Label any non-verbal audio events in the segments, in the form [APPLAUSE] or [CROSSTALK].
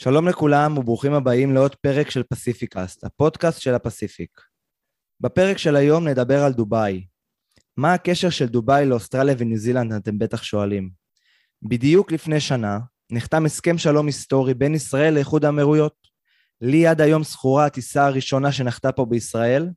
שלום לכולם וברוכים הבאים לעוד פרק של פסיפיקאסט, הפודקאסט של הפסיפיק. בפרק של היום נדבר על דובאי. מה הקשר של דובאי לאוסטרליה וניו זילנד, אתם בטח שואלים. בדיוק לפני שנה נחתם הסכם שלום היסטורי בין ישראל לאיחוד האמירויות. לי עד היום זכורה הטיסה הראשונה שנחתה פה בישראל,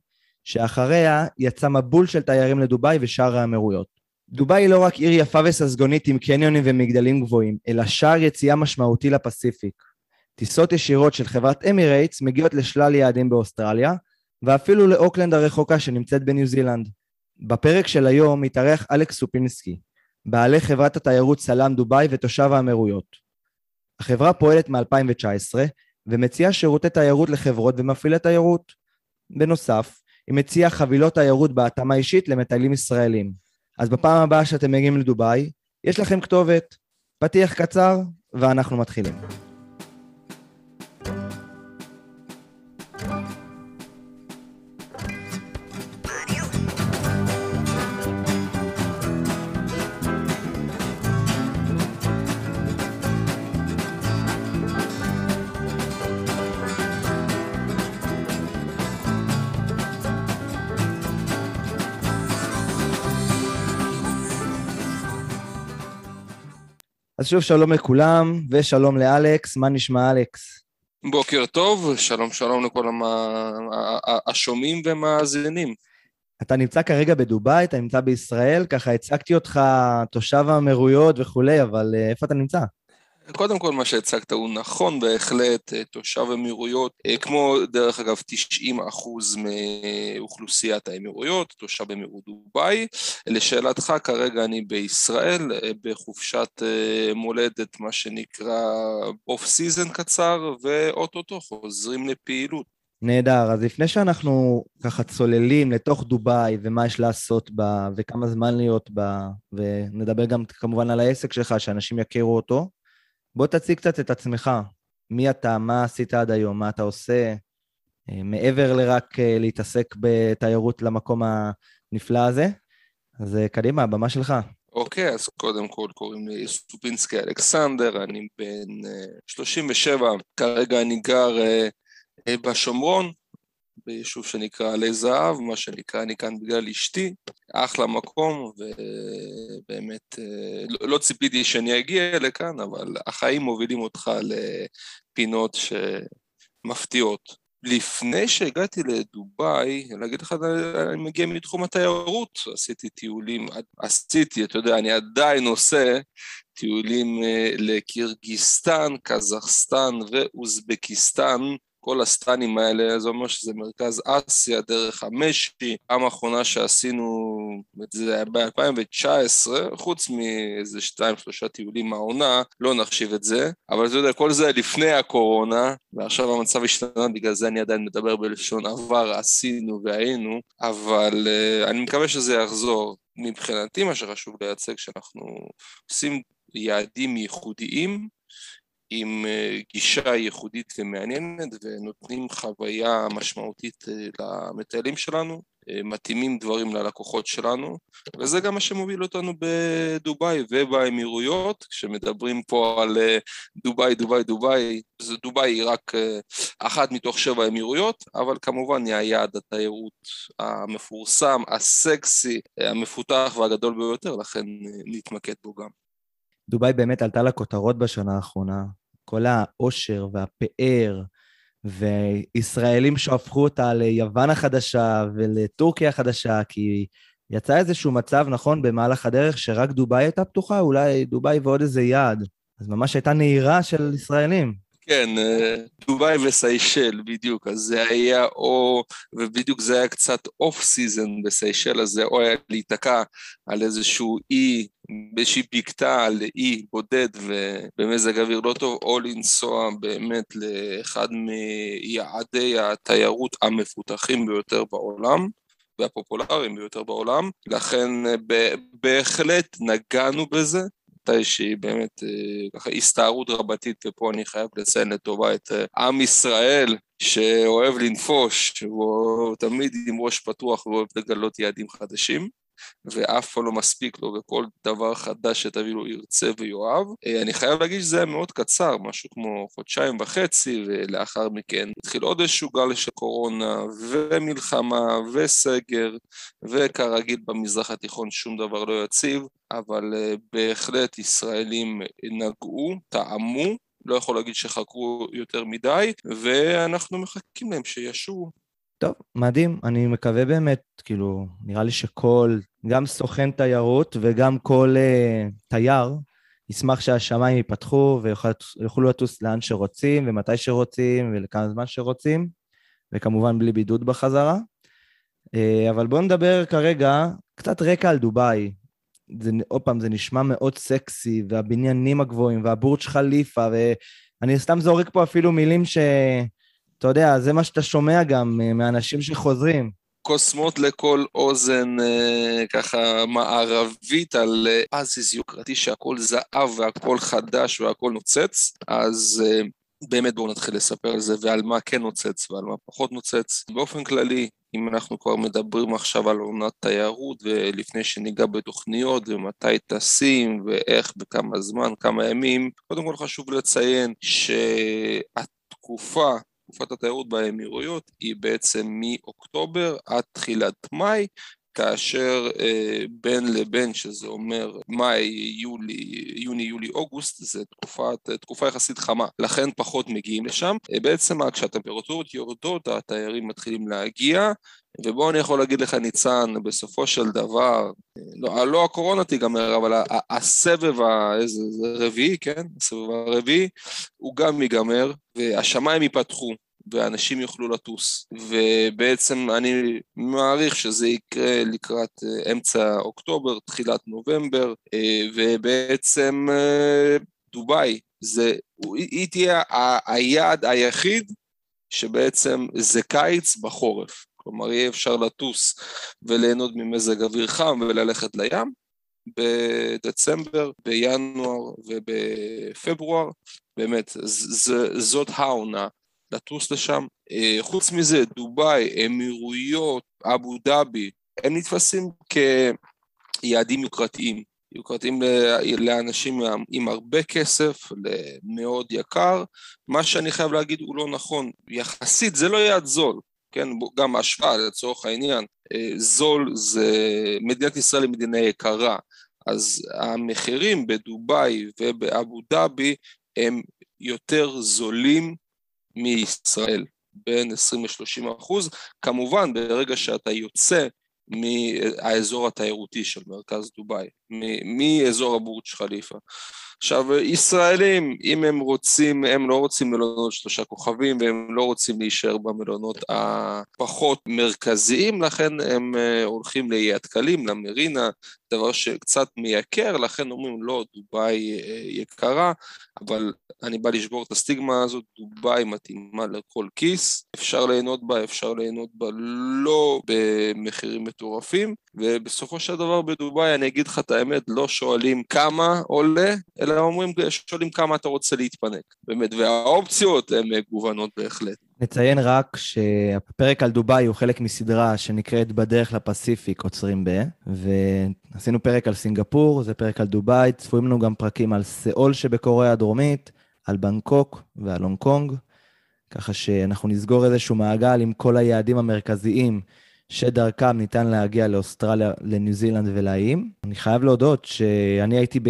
שאחריה יצא מבול של תיירים לדובאי ושאר האמירויות. דובאי היא לא רק עיר יפה וססגונית עם קניונים ומגדלים גבוהים, אלא שער יציאה משמעותי לפסיפיק. טיסות ישירות של חברת אמירייטס מגיעות לשלל יעדים באוסטרליה, ואפילו לאוקלנד הרחוקה שנמצאת בניו זילנד. בפרק של היום מתארח אלכס סופינסקי, בעלי חברת התיירות סלאם דובאי ותושב האמירויות. החברה פועלת מ-2019 ומציעה שירותי תיירות לחברות ומפעילי תיירות. בנוסף, היא מציעה חבילות תיירות בהתאמה אישית למטיילים ישראלים. אז בפעם הבאה שאתם מגיעים לדובאי, יש לכם כתובת, פתיח קצר, ואנחנו מתחילים. אז שוב שלום לכולם, ושלום לאלכס, מה נשמע אלכס? בוקר טוב, שלום שלום לכל המ... השומעים ומאזינים. אתה נמצא כרגע בדובאי, אתה נמצא בישראל, ככה הצגתי אותך תושב האמירויות וכולי, אבל אה, איפה אתה נמצא? קודם כל, מה שהצגת הוא נכון בהחלט, אה, תושב אמירויות, אה, כמו דרך אגב 90 אחוז מאוכלוסיית האמירויות, תושב אמירות דובאי. לשאלתך, כרגע אני בישראל, אה, בחופשת מולדת, מה שנקרא off season קצר, ואו-טו-טו חוזרים לפעילות. נהדר, אז לפני שאנחנו ככה צוללים לתוך דובאי ומה יש לעשות בה וכמה זמן להיות בה, ונדבר גם כמובן על העסק שלך, שאנשים יכירו אותו, בוא תציג קצת את עצמך. מי אתה, מה עשית עד היום, מה אתה עושה, אה, מעבר לרק אה, להתעסק בתיירות למקום הנפלא הזה. אז אה, קדימה, הבמה שלך. אוקיי, okay, אז קודם כל קוראים לי סופינסקי אלכסנדר, אני בן 37, כרגע אני גר בשומרון, ביישוב שנקרא עלי זהב, מה שנקרא, אני כאן בגלל אשתי, אחלה מקום, ובאמת לא, לא ציפיתי שאני אגיע לכאן, אבל החיים מובילים אותך לפינות שמפתיעות. לפני שהגעתי לדובאי, להגיד לך, אני מגיע מתחום התיירות, עשיתי טיולים, עשיתי, אתה יודע, אני עדיין עושה טיולים אה, לקירגיסטן, קזחסטן ואוזבקיסטן, כל הסטנים האלה, זה אומר שזה מרכז אסיה, דרך המשי. פעם האחרונה שעשינו, זה היה ב-2019, חוץ מאיזה שתיים, שלושה טיולים מהעונה, לא נחשיב את זה, אבל אתה יודע, כל זה לפני הקורונה, ועכשיו המצב השתנה, בגלל זה אני עדיין מדבר בלשון עבר, עשינו והיינו, אבל uh, אני מקווה שזה יחזור. מבחינתי מה שחשוב לייצג, שאנחנו עושים יעדים ייחודיים, עם אה, גישה ייחודית ומעניינת ונותנים חוויה משמעותית אה, למטיילים שלנו, אה, מתאימים דברים ללקוחות שלנו, וזה גם מה שמוביל אותנו בדובאי ובאמירויות, כשמדברים פה על דובאי, דובאי, דובאי, זה דובאי היא רק אחת מתוך שבע אמירויות, אבל כמובן היא היעד התיירות המפורסם, הסקסי, המפותח והגדול ביותר, לכן נתמקד בו גם. דובאי באמת עלתה לכותרות בשנה האחרונה, כל העושר והפאר, וישראלים שהפכו אותה ליוון החדשה ולטורקיה החדשה, כי יצא איזשהו מצב, נכון, במהלך הדרך, שרק דובאי הייתה פתוחה, אולי דובאי ועוד איזה יעד. אז ממש הייתה נהירה של ישראלים. כן, אה, דובאי וסיישל, בדיוק. אז זה היה או, ובדיוק זה היה קצת off season בסיישל, אז זה או היה להיתקע על איזשהו אי, באיזושהי בקתה על אי בודד ובמזג אוויר לא טוב, או לנסוע באמת לאחד מיעדי התיירות המפותחים ביותר בעולם. והפופולריים ביותר בעולם, לכן בהחלט נגענו בזה, איזושהי באמת אה, ככה הסתערות רבתית, ופה אני חייב לציין לטובה את אה, עם ישראל, שאוהב לנפוש, הוא תמיד עם ראש פתוח ואוהב לגלות יעדים חדשים. ואף פעם לא מספיק לו, וכל דבר חדש שתביא לו ירצה ויאהב. אה, אני חייב להגיד שזה היה מאוד קצר, משהו כמו חודשיים וחצי, ולאחר מכן התחיל עוד איזשהו גל של קורונה, ומלחמה, וסגר, וכרגיל במזרח התיכון שום דבר לא יציב, אבל אה, בהחלט ישראלים נגעו, טעמו, לא יכול להגיד שחקרו יותר מדי, ואנחנו מחכים להם שישובו. טוב, מדהים. אני מקווה באמת, כאילו, נראה לי שכל, גם סוכן תיירות וגם כל uh, תייר, ישמח שהשמיים ייפתחו ויוכלו לטוס לאן שרוצים ומתי שרוצים ולכמה זמן שרוצים, וכמובן בלי בידוד בחזרה. Uh, אבל בואו נדבר כרגע קצת רקע על דובאי. זה, עוד פעם, זה נשמע מאוד סקסי, והבניינים הגבוהים, והבורג' חליפה, ואני סתם זורק פה אפילו מילים ש... אתה יודע, זה מה שאתה שומע גם אה, מאנשים שחוזרים. קוסמות לכל אוזן אה, ככה מערבית על פזיז יוקרתי שהכל זהב והכל חדש והכל נוצץ, אז אה, באמת בואו נתחיל לספר על זה ועל מה כן נוצץ ועל מה פחות נוצץ. באופן כללי, אם אנחנו כבר מדברים עכשיו על עונת תיירות ולפני שניגע בתוכניות ומתי טסים ואיך, בכמה זמן, כמה ימים, קודם כל חשוב לציין שהתקופה תקופת התיירות באמירויות היא בעצם מאוקטובר עד תחילת מאי, כאשר אה, בין לבין, שזה אומר מאי, יולי, יוני, יולי, אוגוסט, זה תקופת, תקופה יחסית חמה, לכן פחות מגיעים לשם. אה, בעצם כשהטמפרטורות יורדות, התיירים מתחילים להגיע, ובוא אני יכול להגיד לך, ניצן, בסופו של דבר, לא, לא הקורונה תיגמר, אבל הסבב הרביעי, כן? הסבב הרביעי, הוא גם ייגמר, והשמיים ייפתחו. ואנשים יוכלו לטוס. ובעצם אני מעריך שזה יקרה לקראת אה, אמצע אוקטובר, תחילת נובמבר, אה, ובעצם אה, דובאי, זה, היא תהיה היעד היחיד שבעצם זה קיץ בחורף. כלומר, יהיה אפשר לטוס וליהנות ממזג אוויר חם וללכת לים בדצמבר, בינואר ובפברואר. באמת, ז, זאת העונה. לטוס לשם. אה, חוץ מזה, דובאי, אמירויות, אבו דאבי, הם נתפסים כיעדים יוקרתיים. יוקרתיים לאנשים עם הרבה כסף, למאוד יקר. מה שאני חייב להגיד הוא לא נכון. יחסית זה לא יעד זול, כן? גם השוואה לצורך העניין. אה, זול זה, מדינת ישראל היא מדינה יקרה, אז המחירים בדובאי ובאבו דאבי הם יותר זולים מישראל, בין 20 ל-30 אחוז. כמובן, ברגע שאתה יוצא מהאזור התיירותי של מרכז דובאי, מאזור הבורג' חליפה. עכשיו, ישראלים, אם הם רוצים, הם לא רוצים מלונות שלושה כוכבים והם לא רוצים להישאר במלונות הפחות מרכזיים, לכן הם אה, הולכים לאיי התקלים, למרינה, דבר שקצת מייקר, לכן אומרים לא, דובאי אה, יקרה, אבל אני בא לשבור את הסטיגמה הזאת, דובאי מתאימה לכל כיס, אפשר ליהנות בה, אפשר ליהנות בה לא במחירים מטורפים, ובסופו של דבר בדובאי, אני אגיד לך את האמת, לא שואלים כמה עולה, אלא אומרים, שואלים כמה אתה רוצה להתפנק, באמת, והאופציות הן מגוונות בהחלט. נציין רק שהפרק על דובאי הוא חלק מסדרה שנקראת בדרך לפסיפיק עוצרים ב, ועשינו פרק על סינגפור, זה פרק על דובאי, צפויים לנו גם פרקים על סאול שבקוריאה הדרומית, על בנקוק ועל הונג קונג, ככה שאנחנו נסגור איזשהו מעגל עם כל היעדים המרכזיים שדרכם ניתן להגיע לאוסטרליה, לניו זילנד ולאיים. אני חייב להודות שאני הייתי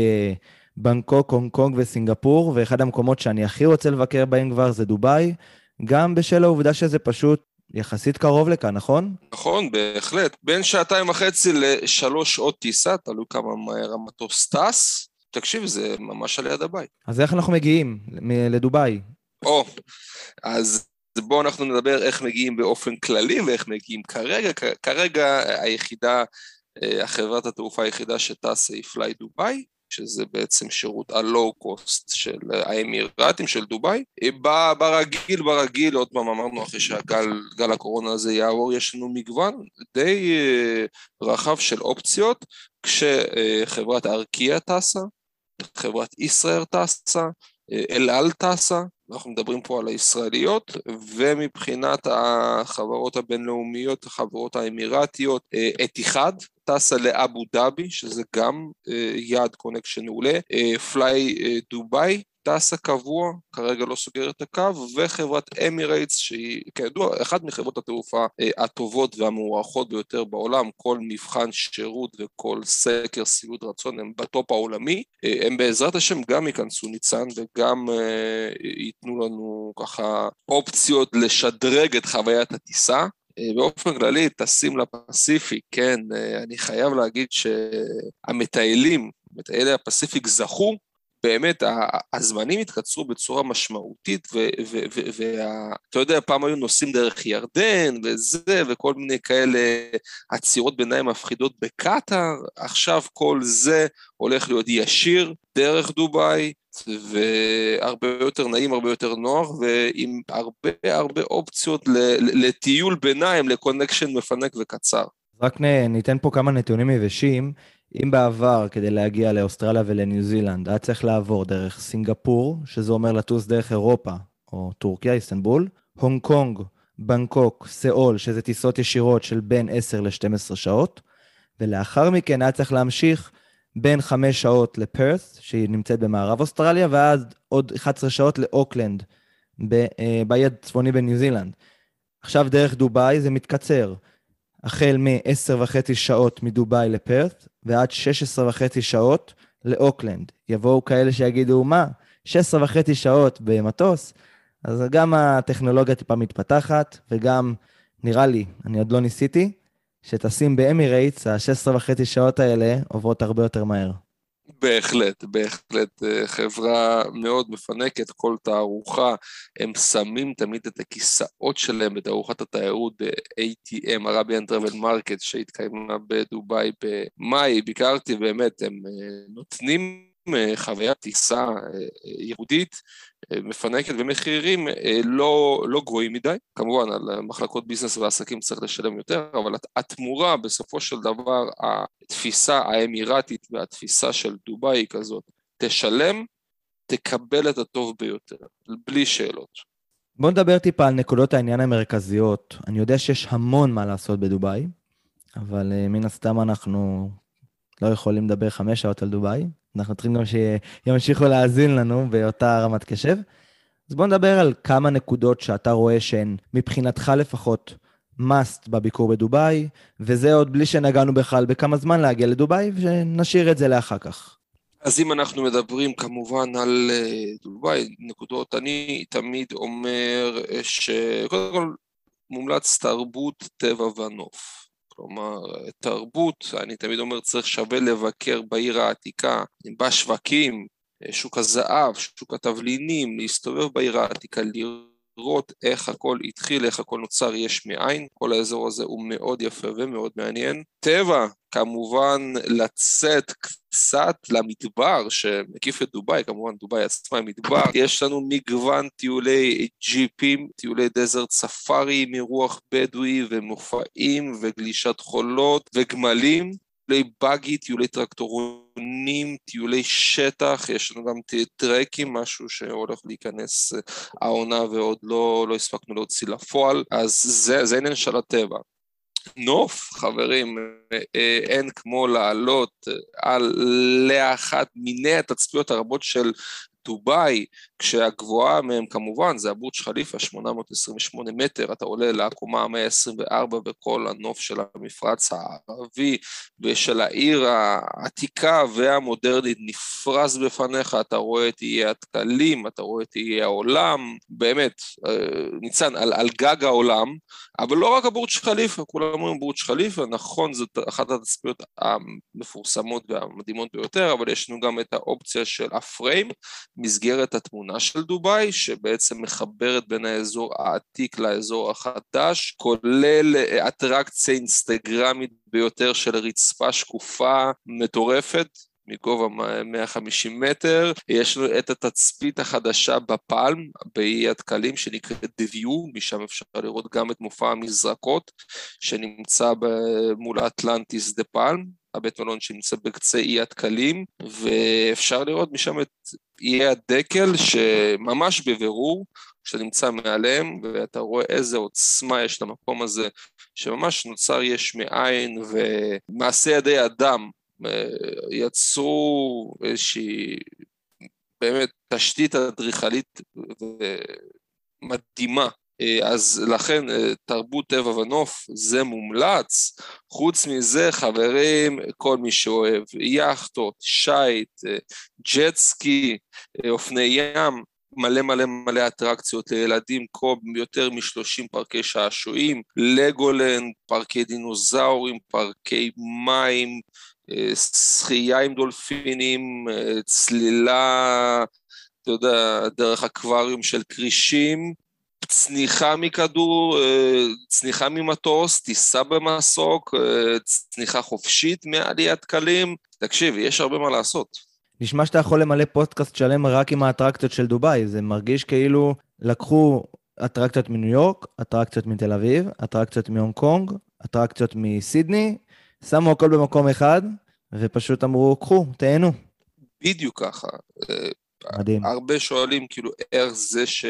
בבנקוק, הונג קונג וסינגפור, ואחד המקומות שאני הכי רוצה לבקר בהם כבר זה דובאי. גם בשל העובדה שזה פשוט יחסית קרוב לכאן, נכון? נכון, בהחלט. בין שעתיים וחצי לשלוש שעות טיסה, תלוי כמה מהר המטוס טס. תקשיב, זה ממש על יד הבית. אז איך אנחנו מגיעים לדובאי? או, אז בואו אנחנו נדבר איך מגיעים באופן כללי ואיך מגיעים כרגע. כרגע היחידה, אה, החברת התעופה היחידה שטסה היא פליי דובאי. שזה בעצם שירות הלואו-קוסט של האמירתים, של דובאי. ברגיל, ברגיל, עוד פעם אמרנו אחרי שהגל הקורונה הזה יעבור, יש לנו מגוון די אה, רחב של אופציות, כשחברת ארקיע טסה, חברת ישראייר טסה, אה, אל על טסה, אנחנו מדברים פה על הישראליות, ומבחינת החברות הבינלאומיות, החברות האמירתיות, אתיחד, טסה לאבו דאבי, שזה גם יעד connection מעולה, פליי דובאי, טסה קבוע, כרגע לא סוגר את הקו, וחברת אמירייטס, שהיא כידוע אחת מחברות התעופה הטובות והמוערכות ביותר בעולם, כל מבחן שירות וכל סקר שביעות רצון הם בטופ העולמי, הם בעזרת השם גם ייכנסו ניצן וגם ייתנו לנו ככה אופציות לשדרג את חוויית הטיסה. באופן כללי, טסים לפסיפיק, כן, אני חייב להגיד שהמטיילים, מטיילי הפסיפיק זכו באמת הזמנים התקצרו בצורה משמעותית, ואתה יודע, פעם היו נוסעים דרך ירדן וזה, וכל מיני כאלה עצירות ביניים מפחידות בקטאר, עכשיו כל זה הולך להיות ישיר דרך דובאי, והרבה יותר נעים, הרבה יותר נוח, ועם הרבה הרבה אופציות לטיול ביניים, לקונקשן מפנק וקצר. רק ניתן פה כמה נתונים יבשים. אם בעבר, כדי להגיע לאוסטרליה ולניו זילנד, היה צריך לעבור דרך סינגפור, שזה אומר לטוס דרך אירופה, או טורקיה, איסטנבול, הונג קונג, בנקוק, סאול, שזה טיסות ישירות של בין 10 ל-12 שעות, ולאחר מכן היה צריך להמשיך בין 5 שעות לפרת', שהיא נמצאת במערב אוסטרליה, ואז עוד 11 שעות לאוקלנד, אה, באי הצפוני בניו זילנד. עכשיו דרך דובאי זה מתקצר. החל מ-10 וחצי שעות מדובאי לפרת' ועד 16 וחצי שעות לאוקלנד. יבואו כאלה שיגידו, מה, 16 וחצי שעות במטוס? אז גם הטכנולוגיה טיפה מתפתחת, וגם, נראה לי, אני עוד לא ניסיתי, שטסים באמירייטס, ה-16 וחצי שעות האלה עוברות הרבה יותר מהר. בהחלט, בהחלט אה, חברה מאוד מפנקת, כל תערוכה, הם שמים תמיד את הכיסאות שלהם בתערוכת התיירות ב-ATM, Arabian Travel Market, שהתקיימה בדובאי במאי, ביקרתי, באמת, הם אה, נותנים חוויית טיסה ייחודית, מפנקת ומחירים לא, לא גבוהים מדי, כמובן על מחלקות ביזנס ועסקים צריך לשלם יותר, אבל התמורה בסופו של דבר, התפיסה האמירתית והתפיסה של דובאי היא כזאת, תשלם, תקבל את הטוב ביותר, בלי שאלות. בוא נדבר טיפה על נקודות העניין המרכזיות. אני יודע שיש המון מה לעשות בדובאי, אבל מן הסתם אנחנו לא יכולים לדבר חמש שעות על דובאי, אנחנו צריכים גם שימשיכו להאזין לנו באותה רמת קשב. אז בואו נדבר על כמה נקודות שאתה רואה שהן מבחינתך לפחות must בביקור בדובאי, וזה עוד בלי שנגענו בכלל בכמה זמן להגיע לדובאי, ונשאיר את זה לאחר כך. אז אם אנחנו מדברים כמובן על אה, דובאי, נקודות, אני תמיד אומר שקודם כל מומלץ תרבות, טבע ונוף. כלומר, תרבות, אני תמיד אומר, צריך שווה לבקר בעיר העתיקה, בשווקים, שוק הזהב, שוק התבלינים, להסתובב בעיר העתיקה, לראות איך הכל התחיל, איך הכל נוצר יש מאין, כל האזור הזה הוא מאוד יפה ומאוד מעניין. טבע, כמובן לצאת קצת למדבר שמקיף את דובאי, כמובן דובאי עצמה היא מדבר, יש לנו מגוון טיולי ג'יפים, טיולי דזרט ספארי מרוח בדואי ומופעים וגלישת חולות וגמלים, טיולי בגי, טיולי טרקטורונים, טיולי שטח, יש לנו גם טרקים, משהו שהולך להיכנס אה, העונה ועוד לא, לא הספקנו להוציא לפועל, אז זה, זה עניין של הטבע. נוף, חברים, אה, אה, אין כמו לעלות על לאחת מיני התצפיות הרבות של דובאי, כשהגבוהה מהם כמובן זה הבורג' חליפה, 828 מטר, אתה עולה לעקומה ה-124 וכל הנוף של המפרץ הערבי ושל העיר העתיקה והמודרנית נפרס בפניך, אתה רואה את איי התקלים, אתה רואה את איי העולם, באמת, אה, ניצן, על, על גג העולם, אבל לא רק הבורג' חליפה, כולם אומרים בורג' חליפה, נכון, זאת אחת התצפיות המפורסמות והמדהימות ביותר, אבל יש לנו גם את האופציה של הפריים, מסגרת התמונה של דובאי, שבעצם מחברת בין האזור העתיק לאזור החדש, כולל אטרקציה אינסטגרמית ביותר של רצפה שקופה מטורפת, מגובה 150 מטר, יש לנו את התצפית החדשה בפלם, באי הדקלים שנקראת דביו, משם אפשר לראות גם את מופע המזרקות שנמצא מול האטלנטיס דה פלם, הבית מלון שנמצא בקצה אי הדקלים, ואפשר לראות משם את איי הדקל, שממש בבירור, כשאתה נמצא מעליהם, ואתה רואה איזה עוצמה יש למקום הזה, שממש נוצר יש מאין, ומעשה ידי אדם אה, יצרו איזושהי באמת תשתית אדריכלית מדהימה. אה, אז לכן אה, תרבות טבע ונוף זה מומלץ. חוץ מזה, חברים, כל מי שאוהב יאכטות, שיט, ג'טסקי, אופני ים, מלא מלא מלא אטרקציות לילדים, כמו יותר מ-30 פארקי שעשועים, לגולנד, פארקי דינוזאורים, פארקי מים, אה, שחייה עם דולפינים, אה, צלילה, אתה יודע, דרך אקווריום של כרישים, צניחה מכדור, אה, צניחה ממטוס, טיסה במסוק, צניחה חופשית מעליית קלים. תקשיב, יש הרבה מה לעשות. נשמע שאתה יכול למלא פודקאסט שלם רק עם האטרקציות של דובאי. זה מרגיש כאילו לקחו אטרקציות מניו יורק, אטרקציות מתל אביב, אטרקציות מהונג קונג, אטרקציות מסידני, שמו הכל במקום אחד, ופשוט אמרו, קחו, תהנו. בדיוק ככה. מדהים. הרבה שואלים, כאילו, איך זה ש...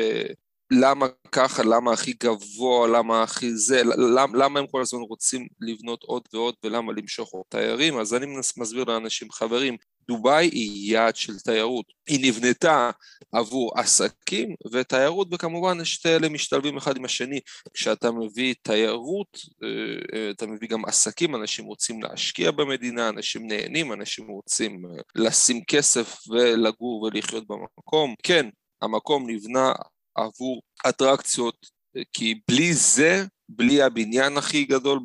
למה ככה, למה הכי גבוה, למה הכי זה, למה, למה הם כל הזמן רוצים לבנות עוד ועוד ולמה למשוך עוד תיירים, אז אני מסביר לאנשים, חברים, דובאי היא יעד של תיירות. היא נבנתה עבור עסקים ותיירות, וכמובן שתי אלה משתלבים אחד עם השני. כשאתה מביא תיירות, אה, אה, אתה מביא גם עסקים, אנשים רוצים להשקיע במדינה, אנשים נהנים, אנשים רוצים אה, לשים כסף ולגור ולחיות במקום. כן, המקום נבנה עבור אטרקציות, כי בלי זה בלי הבניין הכי גדול,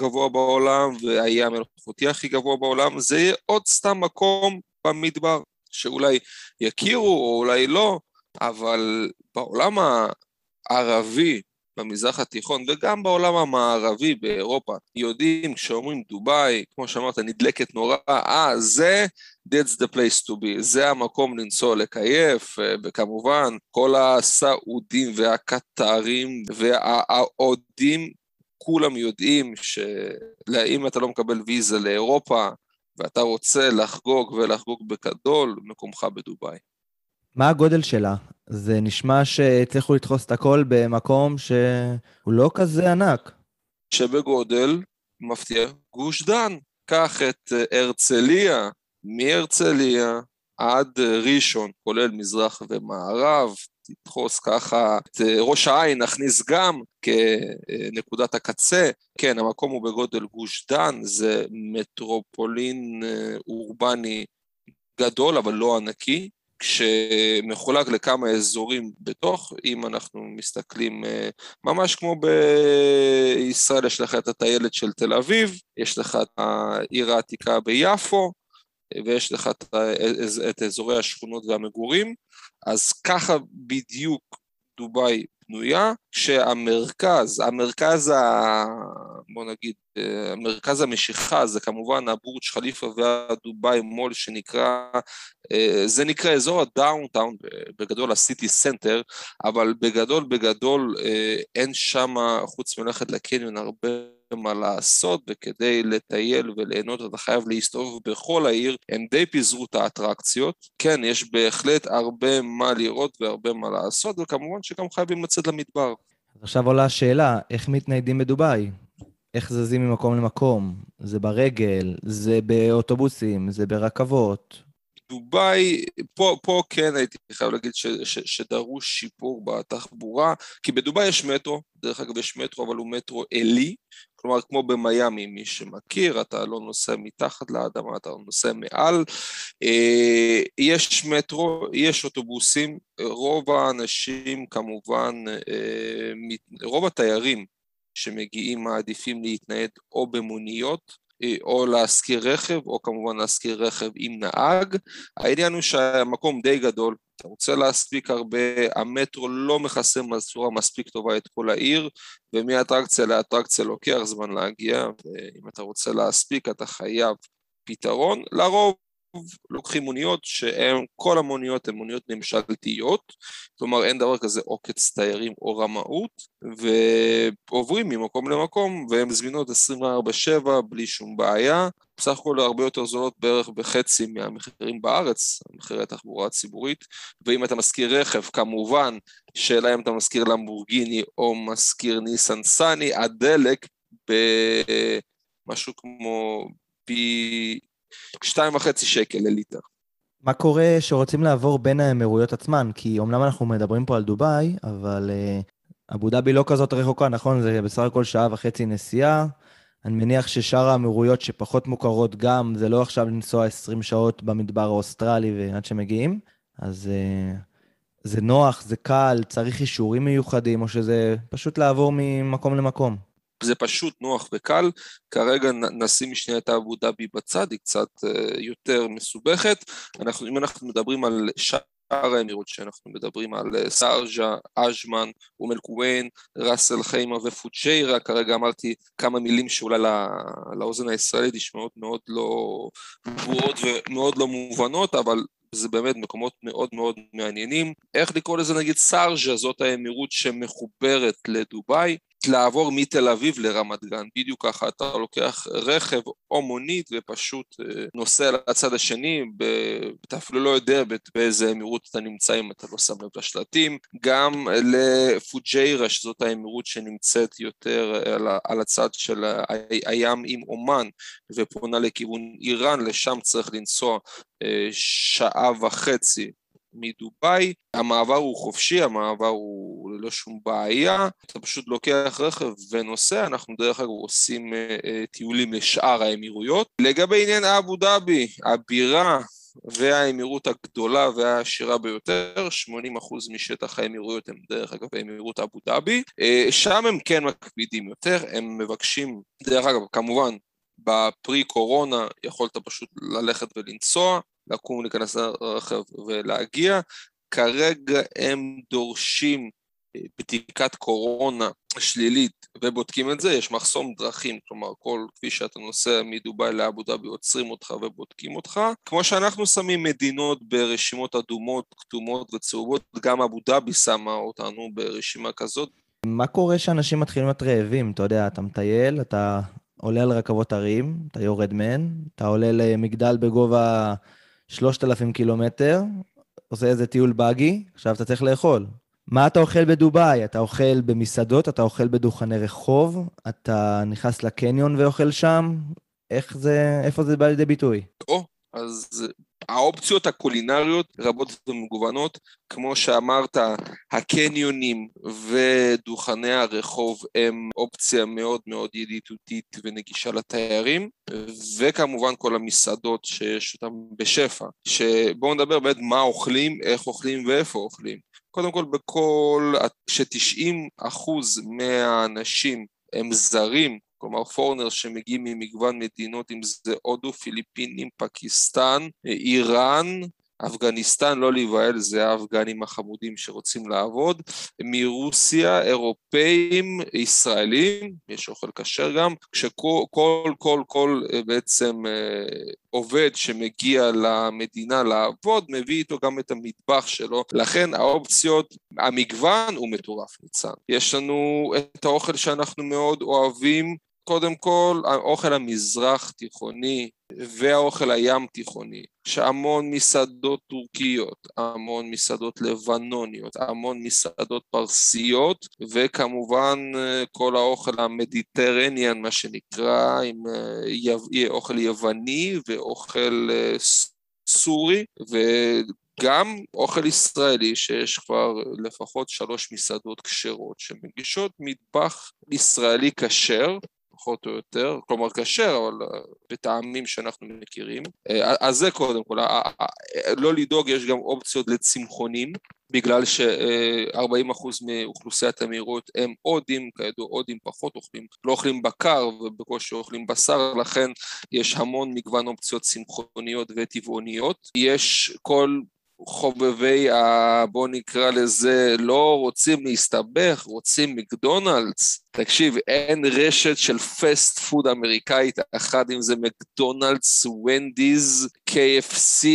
גבוה בעולם והאי המלאכותי הכי גבוה בעולם, זה יהיה עוד סתם מקום במדבר, שאולי יכירו או אולי לא, אבל בעולם הערבי, במזרח התיכון וגם בעולם המערבי באירופה, יודעים כשאומרים דובאי, כמו שאמרת, נדלקת נורא, אה, זה, that's the place to be, זה המקום לנסוע לקייף, וכמובן כל הסעודים והקטרים והאודים, כולם יודעים שאם אתה לא מקבל ויזה לאירופה ואתה רוצה לחגוג ולחגוג בגדול, מקומך בדובאי. מה הגודל שלה? זה נשמע שהצליחו לדחוס את הכל במקום שהוא לא כזה ענק. שבגודל, מפתיע, גוש דן. קח את אה, הרצליה, מהרצליה עד אה, ראשון, כולל מזרח ומערב, תדחוס ככה את אה, ראש העין, נכניס גם כנקודת הקצה. כן, המקום הוא בגודל גוש דן, זה מטרופולין אורבני גדול, אבל לא ענקי. כשמחולק לכמה אזורים בתוך, אם אנחנו מסתכלים אה, ממש כמו בישראל, יש לך את הטיילת של תל אביב, יש לך את העיר העתיקה ביפו, ויש לך את, את אזורי השכונות והמגורים, אז ככה בדיוק דובאי בנויה, כשהמרכז, המרכז ה... בוא נגיד, אה, מרכז המשיכה זה כמובן הבורג' חליפה והדובאי מול שנקרא, אה, זה נקרא אזור ה downtown, בגדול ה city center, אבל בגדול בגדול אה, אין שם, חוץ מלכת לקניון, הרבה מה לעשות, וכדי לטייל וליהנות אתה חייב להסתובב בכל העיר, הם די פיזרו את האטרקציות. כן, יש בהחלט הרבה מה לראות והרבה מה לעשות, וכמובן שגם חייבים לצאת למדבר. עכשיו עולה השאלה, איך מתניידים בדובאי? איך זזים ממקום למקום? זה ברגל, זה באוטובוסים, זה ברכבות. דובאי, פה, פה כן הייתי חייב להגיד ש, ש, שדרוש שיפור בתחבורה, כי בדובאי יש מטרו, דרך אגב יש מטרו, אבל הוא מטרו אלי, כלומר כמו במיאמי, מי שמכיר, אתה לא נוסע מתחת לאדמה, אתה נוסע מעל. אה, יש מטרו, יש אוטובוסים, רוב האנשים כמובן, אה, רוב התיירים שמגיעים מעדיפים להתנייד או במוניות, או להשכיר רכב, או כמובן להשכיר רכב עם נהג. העניין הוא שהמקום די גדול, אתה רוצה להספיק הרבה, המטרו לא מכסה בצורה מספיק טובה את כל העיר, ומאטרקציה לאטרקציה לוקח זמן להגיע, ואם אתה רוצה להספיק אתה חייב פתרון. לרוב לוקחים מוניות שהן, כל המוניות הן מוניות ממשלתיות, כלומר אין דבר כזה עוקץ תיירים או רמאות, ועוברים ממקום למקום והן זמינות 24/7 בלי שום בעיה. בסך הכל הרבה יותר זולות בערך בחצי מהמחירים בארץ, מחירי התחבורה הציבורית, ואם אתה משכיר רכב, כמובן, שאלה אם אתה משכיר למבורגיני או משכיר ניסן סאני, הדלק במשהו כמו פי שתיים וחצי שקל לליטר. מה קורה שרוצים לעבור בין האמירויות עצמן? כי אומנם אנחנו מדברים פה על דובאי, אבל uh, אבו דאבי לא כזאת רחוקה, נכון? זה בסך הכל שעה וחצי נסיעה. אני מניח ששאר האמירויות שפחות מוכרות גם, זה לא עכשיו לנסוע 20 שעות במדבר האוסטרלי ועד שמגיעים, אז uh, זה נוח, זה קל, צריך אישורים מיוחדים, או שזה פשוט לעבור ממקום למקום. זה פשוט נוח וקל, כרגע נשים שנייה את אבו דאבי בצד, היא קצת uh, יותר מסובכת. אנחנו, אם אנחנו מדברים על שאר האמירות שאנחנו מדברים על uh, סארג'ה, אג'מן, אום אל-כוויין, ראסל חיימה ופוג'יירה, כרגע אמרתי כמה מילים שאולי לא, לאוזן הישראלית נשמעות מאוד לא ברורות ומאוד לא מובנות, אבל זה באמת מקומות מאוד מאוד מעניינים. איך לקרוא לזה נגיד סארג'ה, זאת האמירות שמחוברת לדובאי, לעבור מתל אביב לרמת גן, בדיוק ככה, אתה לוקח רכב או מונית ופשוט אה, נוסע לצד השני, אתה אפילו לא יודע באיזה אמירות אתה נמצא אם אתה לא שם לב לשלטים, גם לפוג'יירה, שזאת האמירות שנמצאת יותר על, על הצד של הים עם אומן ופונה לכיוון איראן, לשם צריך לנסוע אה, שעה וחצי מדובאי, המעבר הוא חופשי, המעבר הוא ללא שום בעיה, אתה פשוט לוקח רכב ונוסע, אנחנו דרך אגב עושים uh, uh, טיולים לשאר האמירויות. לגבי עניין אבו דאבי, הבירה והאמירות הגדולה והעשירה ביותר, 80% משטח האמירויות הם דרך אגב האמירות אבו דאבי, uh, שם הם כן מקפידים יותר, הם מבקשים, דרך אגב, כמובן, בפרי קורונה יכולת פשוט ללכת ולנסוע, לקום, להיכנס לרכב ולהגיע. כרגע הם דורשים אה, בדיקת קורונה שלילית ובודקים את זה, יש מחסום דרכים, כלומר כל כפי שאתה נוסע מדובאי לאבו דאבי עוצרים אותך ובודקים אותך. כמו שאנחנו שמים מדינות ברשימות אדומות, כתומות וצהובות, גם אבו דאבי שמה אותנו ברשימה כזאת. מה קורה שאנשים מתחילים להיות רעבים? אתה יודע, אתה מטייל, אתה עולה על רכבות הרים, אתה יורד מהן, אתה עולה למגדל בגובה 3,000 קילומטר, עושה איזה טיול באגי, עכשיו אתה צריך לאכול. מה אתה אוכל בדובאי? אתה אוכל במסעדות, אתה אוכל בדוכני רחוב, אתה נכנס לקניון ואוכל שם? איך זה, איפה זה בא לידי ביטוי? או, אז האופציות הקולינריות רבות ומגוונות, כמו שאמרת, הקניונים ודוכני הרחוב הם אופציה מאוד מאוד ידידותית ונגישה לתיירים, וכמובן כל המסעדות שיש אותן בשפע, שבואו נדבר באמת מה אוכלים, איך אוכלים ואיפה אוכלים. קודם כל, בכל, ש-90 אחוז מהאנשים הם זרים כלומר פורנר שמגיעים ממגוון מדינות, אם זה הודו, פיליפינים, פקיסטן, איראן, אפגניסטן, לא להיבהל, זה האפגנים החמודים שרוצים לעבוד, מרוסיה, אירופאים, ישראלים, יש אוכל כשר גם, כשכל כל, כל, כל אה, בעצם אה, עובד שמגיע למדינה לעבוד, מביא איתו גם את המטבח שלו, לכן האופציות, המגוון הוא מטורף ניצן. יש לנו את האוכל שאנחנו מאוד אוהבים, קודם כל, האוכל המזרח תיכוני והאוכל הים תיכוני, שהמון מסעדות טורקיות, המון מסעדות לבנוניות, המון מסעדות פרסיות, וכמובן כל האוכל המדיטרניאן, מה שנקרא, עם אה, אוכל יווני ואוכל אה, סורי, ו... גם אוכל ישראלי, שיש כבר לפחות שלוש מסעדות כשרות שמגישות מטבח ישראלי כשר, פחות או יותר, כלומר כשר, אבל אה, בטעמים שאנחנו מכירים. אה, אז זה קודם כל, לא לדאוג, יש גם אופציות לצמחונים, בגלל ש-40% מאוכלוסיית המהירות הם הודים, כידוע הודים פחות אוכלים, לא אוכלים בקר ובקושי אוכלים בשר, לכן יש המון מגוון אופציות צמחוניות וטבעוניות. יש כל חובבי, ה... בוא נקרא לזה, לא רוצים להסתבך, רוצים מקדונלדס. תקשיב, אין רשת של פסט פוד אמריקאית אחת, אם זה מקדונלדס, ונדיז, KFC,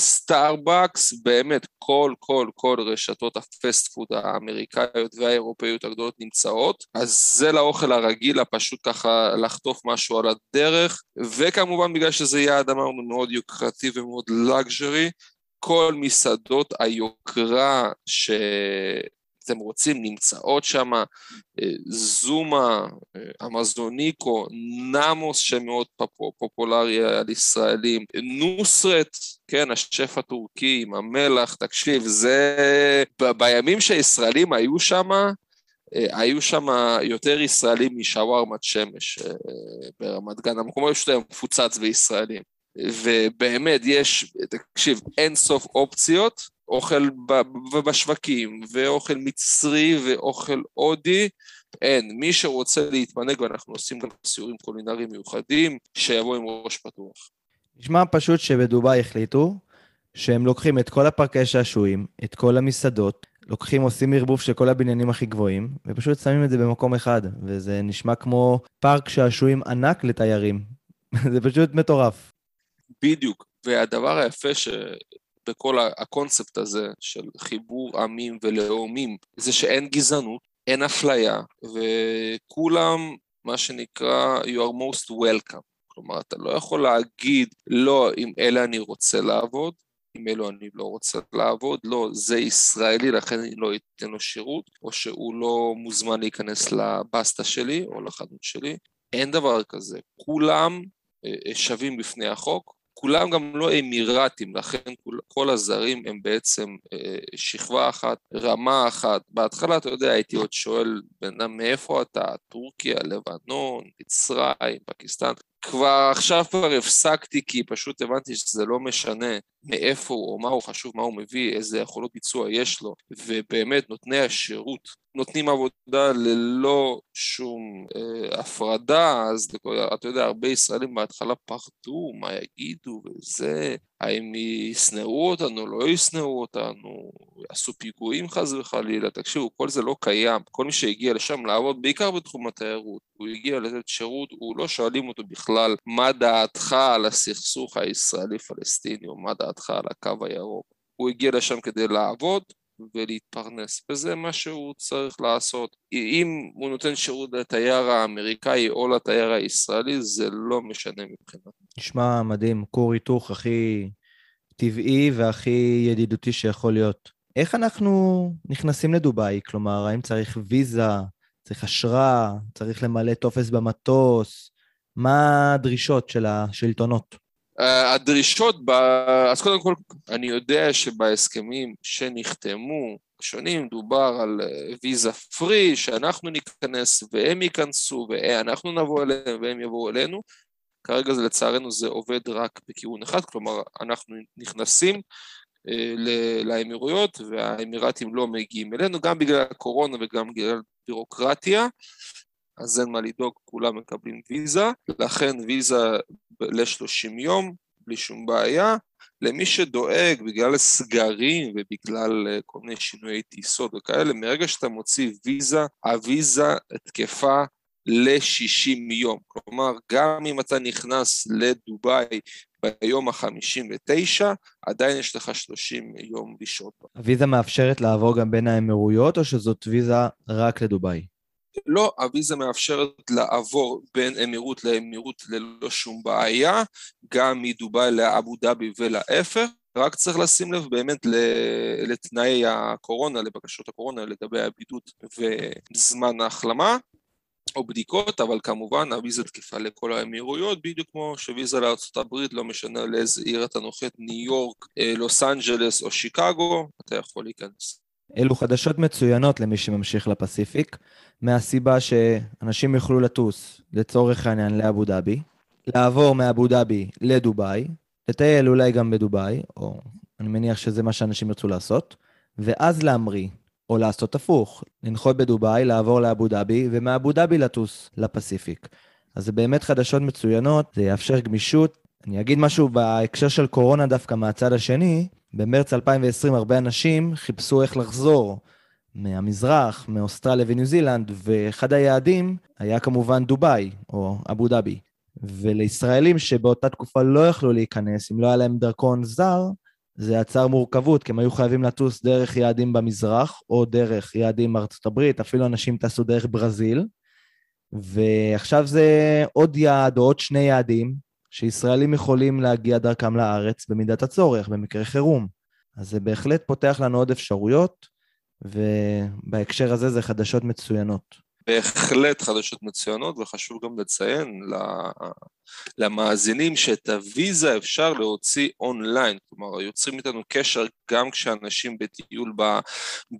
סטארבקס, באמת כל כל כל רשתות ה fast food האמריקאיות והאירופאיות הגדולות נמצאות, אז זה לאוכל הרגיל הפשוט ככה לחטוף משהו על הדרך, וכמובן בגלל שזה יעד אמרנו מאוד יוקרתי ומאוד luxury, כל מסעדות היוקרה ש... אתם רוצים, נמצאות שם, אה, זומה, אה, אמזוניקו, נמוס שמאוד פופולרי על ישראלים, נוסרת, כן, השף הטורקי עם המלח, תקשיב, זה... בימים שהישראלים היו שם, אה, היו שם יותר ישראלים משווארמת שמש ברמת גן, המקום פשוט היה מפוצץ בישראלים. ובאמת, יש, תקשיב, אין סוף אופציות, אוכל בשווקים, ואוכל מצרי ואוכל הודי, אין. מי שרוצה להתמנג, ואנחנו עושים גם סיורים קולינריים מיוחדים, שיבוא עם ראש פתוח. נשמע פשוט שבדובאי החליטו שהם לוקחים את כל הפארקי שעשועים, את כל המסעדות, לוקחים, עושים ערבוב של כל הבניינים הכי גבוהים, ופשוט שמים את זה במקום אחד, וזה נשמע כמו פארק שעשועים ענק לתיירים. [LAUGHS] זה פשוט מטורף. בדיוק, והדבר היפה ש... בכל הקונספט הזה של חיבור עמים ולאומים, זה שאין גזענות, אין אפליה, וכולם, מה שנקרא, you are most welcome. כלומר, אתה לא יכול להגיד, לא, עם אלה אני רוצה לעבוד, עם אלו אני לא רוצה לעבוד, לא, זה ישראלי, לכן אני לא אתן לו שירות, או שהוא לא מוזמן להיכנס לבסטה שלי או לחנות שלי. אין דבר כזה. כולם אה, שווים בפני החוק, כולם גם לא אמירתים, לכן כל, כל הזרים הם בעצם אה, שכבה אחת, רמה אחת. בהתחלה, אתה יודע, הייתי עוד שואל, בן אדם, מאיפה אתה? טורקיה, לבנון, מצרים, פקיסטן. כבר עכשיו כבר הפסקתי כי פשוט הבנתי שזה לא משנה מאיפה הוא או מה הוא חשוב, מה הוא מביא, איזה יכולות ביצוע יש לו, ובאמת נותני השירות נותנים עבודה ללא שום אה, הפרדה, אז אתה יודע, הרבה ישראלים בהתחלה פחדו, מה יגידו וזה, האם ישנאו אותנו, לא ישנאו אותנו, יעשו פיגועים חס וחלילה, תקשיבו, כל זה לא קיים, כל מי שהגיע לשם לעבוד, בעיקר בתחום התיירות, הוא הגיע לתת שירות, הוא לא שואלים אותו בכלל מה דעתך על הסכסוך הישראלי-פלסטיני, או מה דעתך על הקו הירוק, הוא הגיע לשם כדי לעבוד, ולהתפרנס, וזה מה שהוא צריך לעשות. אם הוא נותן שירות לתייר האמריקאי או לתייר הישראלי, זה לא משנה מבחינת. נשמע מדהים, כור היתוך הכי טבעי והכי ידידותי שיכול להיות. איך אנחנו נכנסים לדובאי? כלומר, האם צריך ויזה, צריך אשרה, צריך למלא טופס במטוס? מה הדרישות של השלטונות? אה, הדרישות, ב... אז קודם כל, אני יודע שבהסכמים שנחתמו, שונים, דובר על אה, ויזה פרי, שאנחנו ניכנס והם ייכנסו, ואנחנו נבוא אליהם והם יבואו אלינו. כרגע זה לצערנו זה עובד רק בכיוון אחד, כלומר אנחנו נכנסים אה, לאמירויות והאמירתים לא מגיעים אלינו, גם בגלל הקורונה וגם בגלל בירוקרטיה. אז אין מה לדאוג, כולם מקבלים ויזה, לכן ויזה ל-30 יום, בלי שום בעיה. למי שדואג בגלל סגרים ובגלל אה, כל מיני שינויי טיסות וכאלה, מרגע שאתה מוציא ויזה, הוויזה תקפה ל-60 יום. כלומר, גם אם אתה נכנס לדובאי ביום ה-59, עדיין יש לך 30 יום לשהות. הוויזה מאפשרת לעבור גם בין האמירויות, או שזאת ויזה רק לדובאי? לא, הוויזה מאפשרת לעבור בין אמירות לאמירות ללא שום בעיה, גם מדובאי לאבו דאבי ולהפך, רק צריך לשים לב באמת לתנאי הקורונה, לבקשות הקורונה לגבי הבידוד וזמן ההחלמה. או בדיקות, אבל כמובן הוויזה תקפה לכל האמירויות, בדיוק כמו שוויזה לארה"ב, לא משנה לאיזה עיר אתה נוחת, ניו יורק, אה, לוס אנג'לס או שיקגו, אתה יכול להיכנס. אלו חדשות מצוינות למי שממשיך לפסיפיק, מהסיבה שאנשים יוכלו לטוס, לצורך העניין, לאבו דאבי, לעבור מאבו דאבי לדובאי, לטייל אולי גם בדובאי, או אני מניח שזה מה שאנשים ירצו לעשות, ואז להמריא, או לעשות הפוך, לנחות בדובאי, לעבור לאבו דאבי, ומאבו דאבי לטוס לפסיפיק. אז זה באמת חדשות מצוינות, זה יאפשר גמישות. אני אגיד משהו בהקשר של קורונה דווקא מהצד השני, במרץ 2020 הרבה אנשים חיפשו איך לחזור מהמזרח, מאוסטרליה וניו זילנד, ואחד היעדים היה כמובן דובאי, או אבו דאבי. ולישראלים שבאותה תקופה לא יכלו להיכנס, אם לא היה להם דרכון זר, זה יצר מורכבות, כי הם היו חייבים לטוס דרך יעדים במזרח, או דרך יעדים בארצות הברית, אפילו אנשים טסו דרך ברזיל, ועכשיו זה עוד יעד או עוד שני יעדים שישראלים יכולים להגיע דרכם לארץ במידת הצורך, במקרה חירום. אז זה בהחלט פותח לנו עוד אפשרויות, ובהקשר הזה זה חדשות מצוינות. בהחלט חדשות מצוינות, וחשוב גם לציין למאזינים שאת הוויזה אפשר להוציא אונליין, כלומר יוצרים איתנו קשר גם כשאנשים בטיול ב,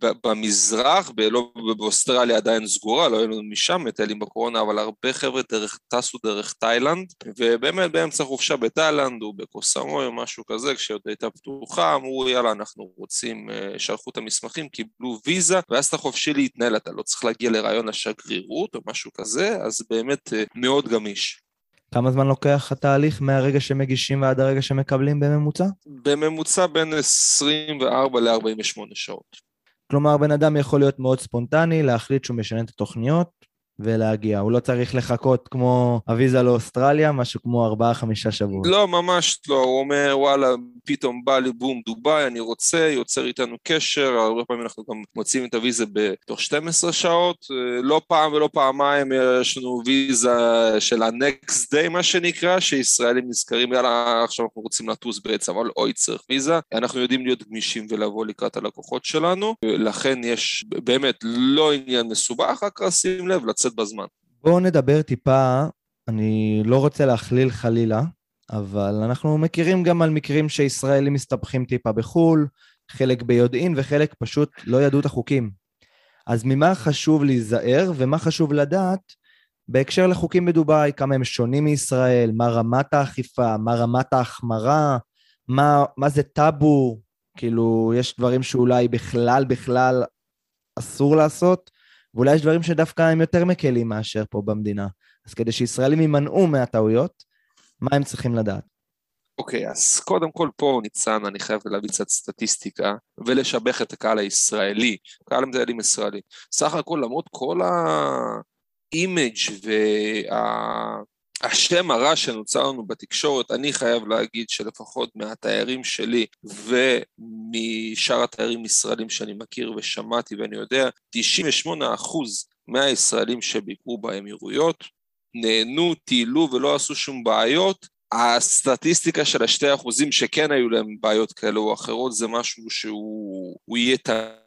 ב, במזרח, ב, לא, באוסטרליה עדיין סגורה, לא היו לנו משם מטיילים בקורונה, אבל הרבה חבר'ה דרך, טסו דרך תאילנד, ובאמת באמצע חופשה בתאילנד או בקוסמוי או משהו כזה, כשעוד הייתה פתוחה, אמרו יאללה אנחנו רוצים, אה, שלחו את המסמכים, קיבלו ויזה, ואז אתה חופשי להתנהל, אתה לא צריך להגיע לרעיון השגרירות או משהו כזה, אז באמת אה, מאוד גמיש. כמה זמן לוקח התהליך מהרגע שמגישים ועד הרגע שמקבלים בממוצע? בממוצע בין 24 ל-48 שעות. כלומר, בן אדם יכול להיות מאוד ספונטני, להחליט שהוא משנה את התוכניות, ולהגיע. הוא לא צריך לחכות כמו הוויזה לאוסטרליה, משהו כמו ארבעה-חמישה שבועות. לא, ממש לא. הוא אומר, וואלה, פתאום בא לי בום דובאי, אני רוצה, יוצר איתנו קשר, הרבה פעמים אנחנו גם מוצאים את הוויזה בתוך 12 שעות. לא פעם ולא פעמיים יש לנו ויזה של ה-next day, מה שנקרא, שישראלים נזכרים, יאללה, עכשיו אנחנו רוצים לטוס בעצם, אבל אוי, צריך ויזה. אנחנו יודעים להיות גמישים ולבוא לקראת הלקוחות שלנו, לכן יש באמת לא עניין מסובך, רק שים לב, לצאת בזמן. בואו נדבר טיפה, אני לא רוצה להכליל חלילה, אבל אנחנו מכירים גם על מקרים שישראלים מסתבכים טיפה בחו"ל, חלק ביודעין וחלק פשוט לא ידעו את החוקים. אז ממה חשוב להיזהר ומה חשוב לדעת בהקשר לחוקים בדובאי, כמה הם שונים מישראל, מה רמת האכיפה, מה רמת ההחמרה, מה, מה זה טאבו, כאילו יש דברים שאולי בכלל בכלל אסור לעשות, ואולי יש דברים שדווקא הם יותר מקלים מאשר פה במדינה. אז כדי שישראלים יימנעו מהטעויות, מה הם צריכים לדעת? אוקיי, okay, אז קודם כל פה, ניצן, אני חייב להביא קצת סטטיסטיקה ולשבח את הקהל הישראלי, קהל המטיילים ישראלי. סך הכל, למרות כל ה image וה... השם הרע שנוצר לנו בתקשורת, אני חייב להגיד שלפחות מהתיירים שלי ומשאר התיירים ישראלים שאני מכיר ושמעתי ואני יודע, 98% מהישראלים שביקרו באמירויות נהנו, טיילו ולא עשו שום בעיות. הסטטיסטיקה של השתי אחוזים שכן היו להם בעיות כאלו או אחרות זה משהו שהוא יהיה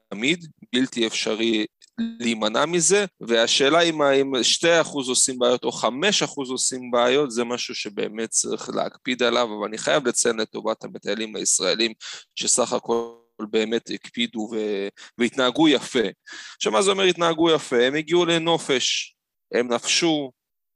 תמיד, בלתי אפשרי להימנע מזה, והשאלה אם, אם 2% עושים בעיות או 5% עושים בעיות, זה משהו שבאמת צריך להקפיד עליו, אבל אני חייב לציין לטובת המטיילים הישראלים, שסך הכל באמת הקפידו ו... והתנהגו יפה. עכשיו, מה זה אומר התנהגו יפה? הם הגיעו לנופש, הם נפשו,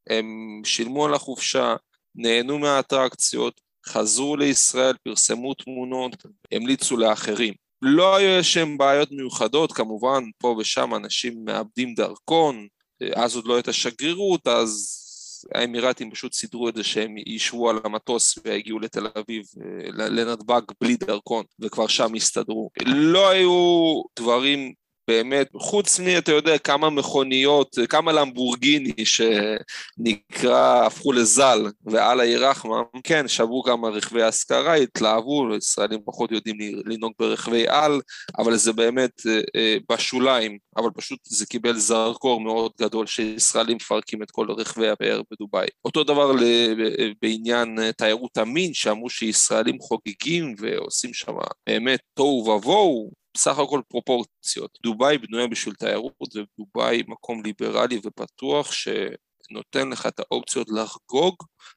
הם שילמו על החופשה, נהנו מהאטרקציות, חזרו לישראל, פרסמו תמונות, המליצו לאחרים. לא היו איזשהם בעיות מיוחדות, כמובן, פה ושם אנשים מאבדים דרכון, אז עוד לא הייתה שגרירות, אז האמירתים פשוט סידרו את זה שהם יישבו על המטוס ויגיעו לתל אביב, לנתב"ג בלי דרכון, וכבר שם הסתדרו. לא היו דברים באמת, חוץ מ, אתה יודע, כמה מכוניות, כמה למבורגיני שנקרא, הפכו לזל, ועל הירחמה, כן, שברו כמה רכבי השכרה, התלהבו, ישראלים פחות יודעים לנהוג ברכבי על, אבל זה באמת אה, אה, בשוליים, אבל פשוט זה קיבל זרקור מאוד גדול שישראלים מפרקים את כל רכבי הפאר בדובאי. אותו דבר בעניין אה, תיירות המין, שאמרו שישראלים חוגגים ועושים שם באמת תוהו ובוהו, בסך הכל פרופורציות. דובאי בנויה בשביל תיירות, ודובאי מקום ליברלי ופתוח שנותן לך את האופציות לחגוג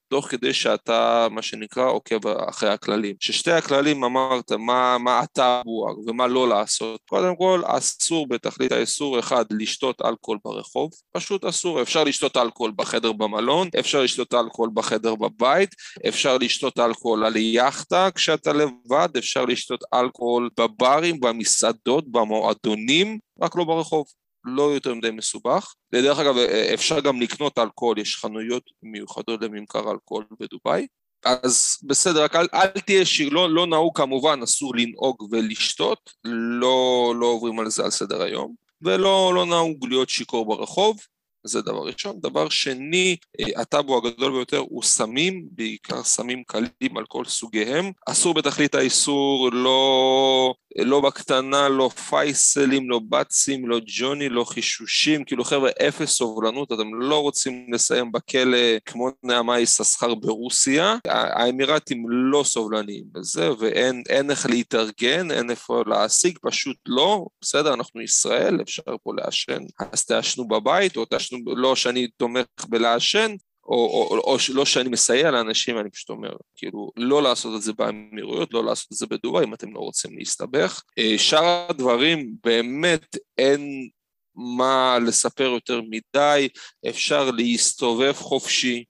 תוך כדי שאתה, מה שנקרא, עוקב אחרי הכללים. ששתי הכללים אמרת, מה, מה הטאבו ומה לא לעשות. קודם כל, אסור בתכלית האיסור, אחד, לשתות אלכוהול ברחוב, פשוט אסור. אפשר לשתות אלכוהול בחדר במלון, אפשר לשתות אלכוהול בחדר בבית, אפשר לשתות אלכוהול על יאכטה כשאתה לבד, אפשר לשתות אלכוהול בברים, במסעדות, במועדונים, רק לא ברחוב. לא יותר מדי מסובך. דרך אגב, אפשר גם לקנות אלכוהול, יש חנויות מיוחדות לממכר אלכוהול בדובאי. אז בסדר, רק אל, אל תהיה שיר, לא, לא נהוג כמובן, אסור לנהוג ולשתות, לא, לא עוברים על זה על סדר היום, ולא לא נהוג להיות שיכור ברחוב. זה דבר ראשון. דבר שני, אה, הטאבו הגדול ביותר הוא סמים, בעיקר סמים קלים על כל סוגיהם. אסור בתכלית האיסור, לא, לא בקטנה, לא פייסלים, לא בצים, לא ג'וני, לא חישושים, כאילו חבר'ה, אפס סובלנות, אתם לא רוצים לסיים בכלא כמו נעמה יששכר ברוסיה. האמירתים לא סובלניים בזה, ואין איך להתארגן, אין איפה להשיג, פשוט לא, בסדר, אנחנו ישראל, אפשר פה לעשן, אז תעשנו בבית, או תעשנו, לא שאני תומך בלעשן, או, או, או, או לא שאני מסייע לאנשים, אני פשוט אומר, כאילו, לא לעשות את זה באמירויות, לא לעשות את זה בדובאי, אם אתם לא רוצים להסתבך. אה, שאר הדברים, באמת אין מה לספר יותר מדי, אפשר להסתובב חופשי,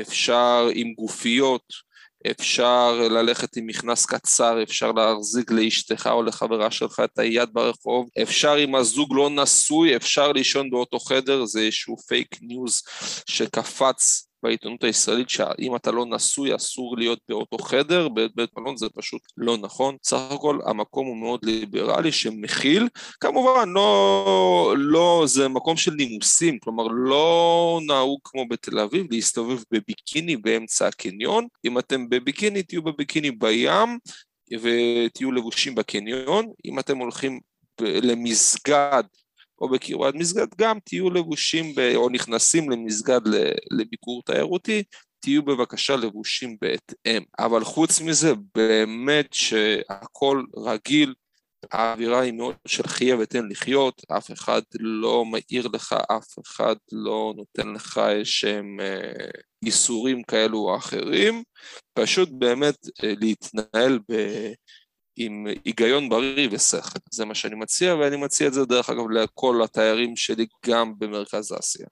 אפשר עם גופיות, אפשר ללכת עם מכנס קצר, אפשר להחזיק לאשתך או לחברה שלך את היד ברחוב, אפשר אם הזוג לא נשוי, אפשר לישון באותו חדר, זה איזשהו פייק ניוז שקפץ בעיתונות הישראלית שאם אתה לא נשוי אסור להיות באותו חדר, בבית מלון זה פשוט לא נכון. סך הכל המקום הוא מאוד ליברלי שמכיל, כמובן לא, לא, זה מקום של נימוסים, כלומר לא נהוג כמו בתל אביב להסתובב בביקיני באמצע הקניון, אם אתם בביקיני תהיו בביקיני בים ותהיו לבושים בקניון, אם אתם הולכים למסגד או בקרבת מסגד, גם תהיו לבושים ב, או נכנסים למסגד לביקור תיירותי, תהיו בבקשה לבושים בהתאם. אבל חוץ מזה, באמת שהכל רגיל, האווירה היא מאוד של חיה ותן לחיות, אף אחד לא מעיר לך, אף אחד לא נותן לך איזשהם אה, איסורים כאלו או אחרים, פשוט באמת אה, להתנהל ב... עם היגיון בריא ושכל. זה מה שאני מציע, ואני מציע את זה דרך אגב לכל התיירים שלי גם במרכז אסיה.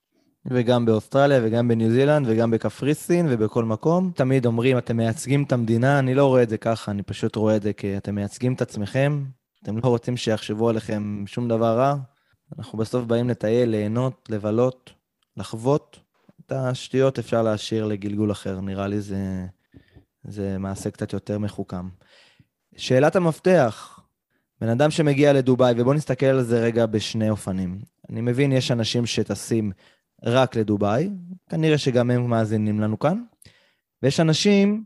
וגם באוסטרליה וגם בניו זילנד וגם בקפריסין ובכל מקום. תמיד אומרים, אתם מייצגים את המדינה, אני לא רואה את זה ככה, אני פשוט רואה את זה כי אתם מייצגים את עצמכם, אתם לא רוצים שיחשבו עליכם שום דבר רע. אנחנו בסוף באים לטייל, ליהנות, לבלות, לחוות. את השטויות אפשר להשאיר לגלגול אחר, נראה לי זה, זה מעשה קצת יותר מחוכם. שאלת המפתח, בן אדם שמגיע לדובאי, ובואו נסתכל על זה רגע בשני אופנים. אני מבין, יש אנשים שטסים רק לדובאי, כנראה שגם הם מאזינים לנו כאן, ויש אנשים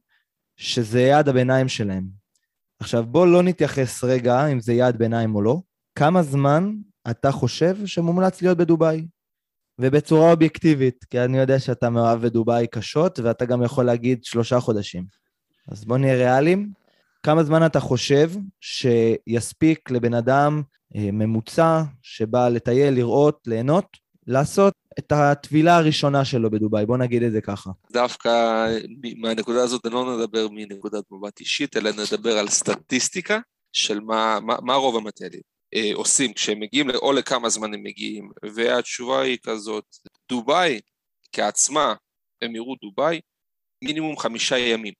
שזה יעד הביניים שלהם. עכשיו, בואו לא נתייחס רגע אם זה יעד ביניים או לא. כמה זמן אתה חושב שמומלץ להיות בדובאי? ובצורה אובייקטיבית, כי אני יודע שאתה מאוהב בדובאי קשות, ואתה גם יכול להגיד שלושה חודשים. אז בואו נהיה ריאליים. כמה זמן אתה חושב שיספיק לבן אדם אה, ממוצע שבא לטייל, לראות, ליהנות, לעשות את הטבילה הראשונה שלו בדובאי, בוא נגיד את זה ככה. דווקא מהנקודה הזאת לא נדבר מנקודת מבט אישית, אלא נדבר על סטטיסטיקה של מה, מה, מה רוב המטיילים אה, עושים כשהם מגיעים, או לכמה זמן הם מגיעים, והתשובה היא כזאת, דובאי כעצמה, יראו דובאי, מינימום חמישה ימים.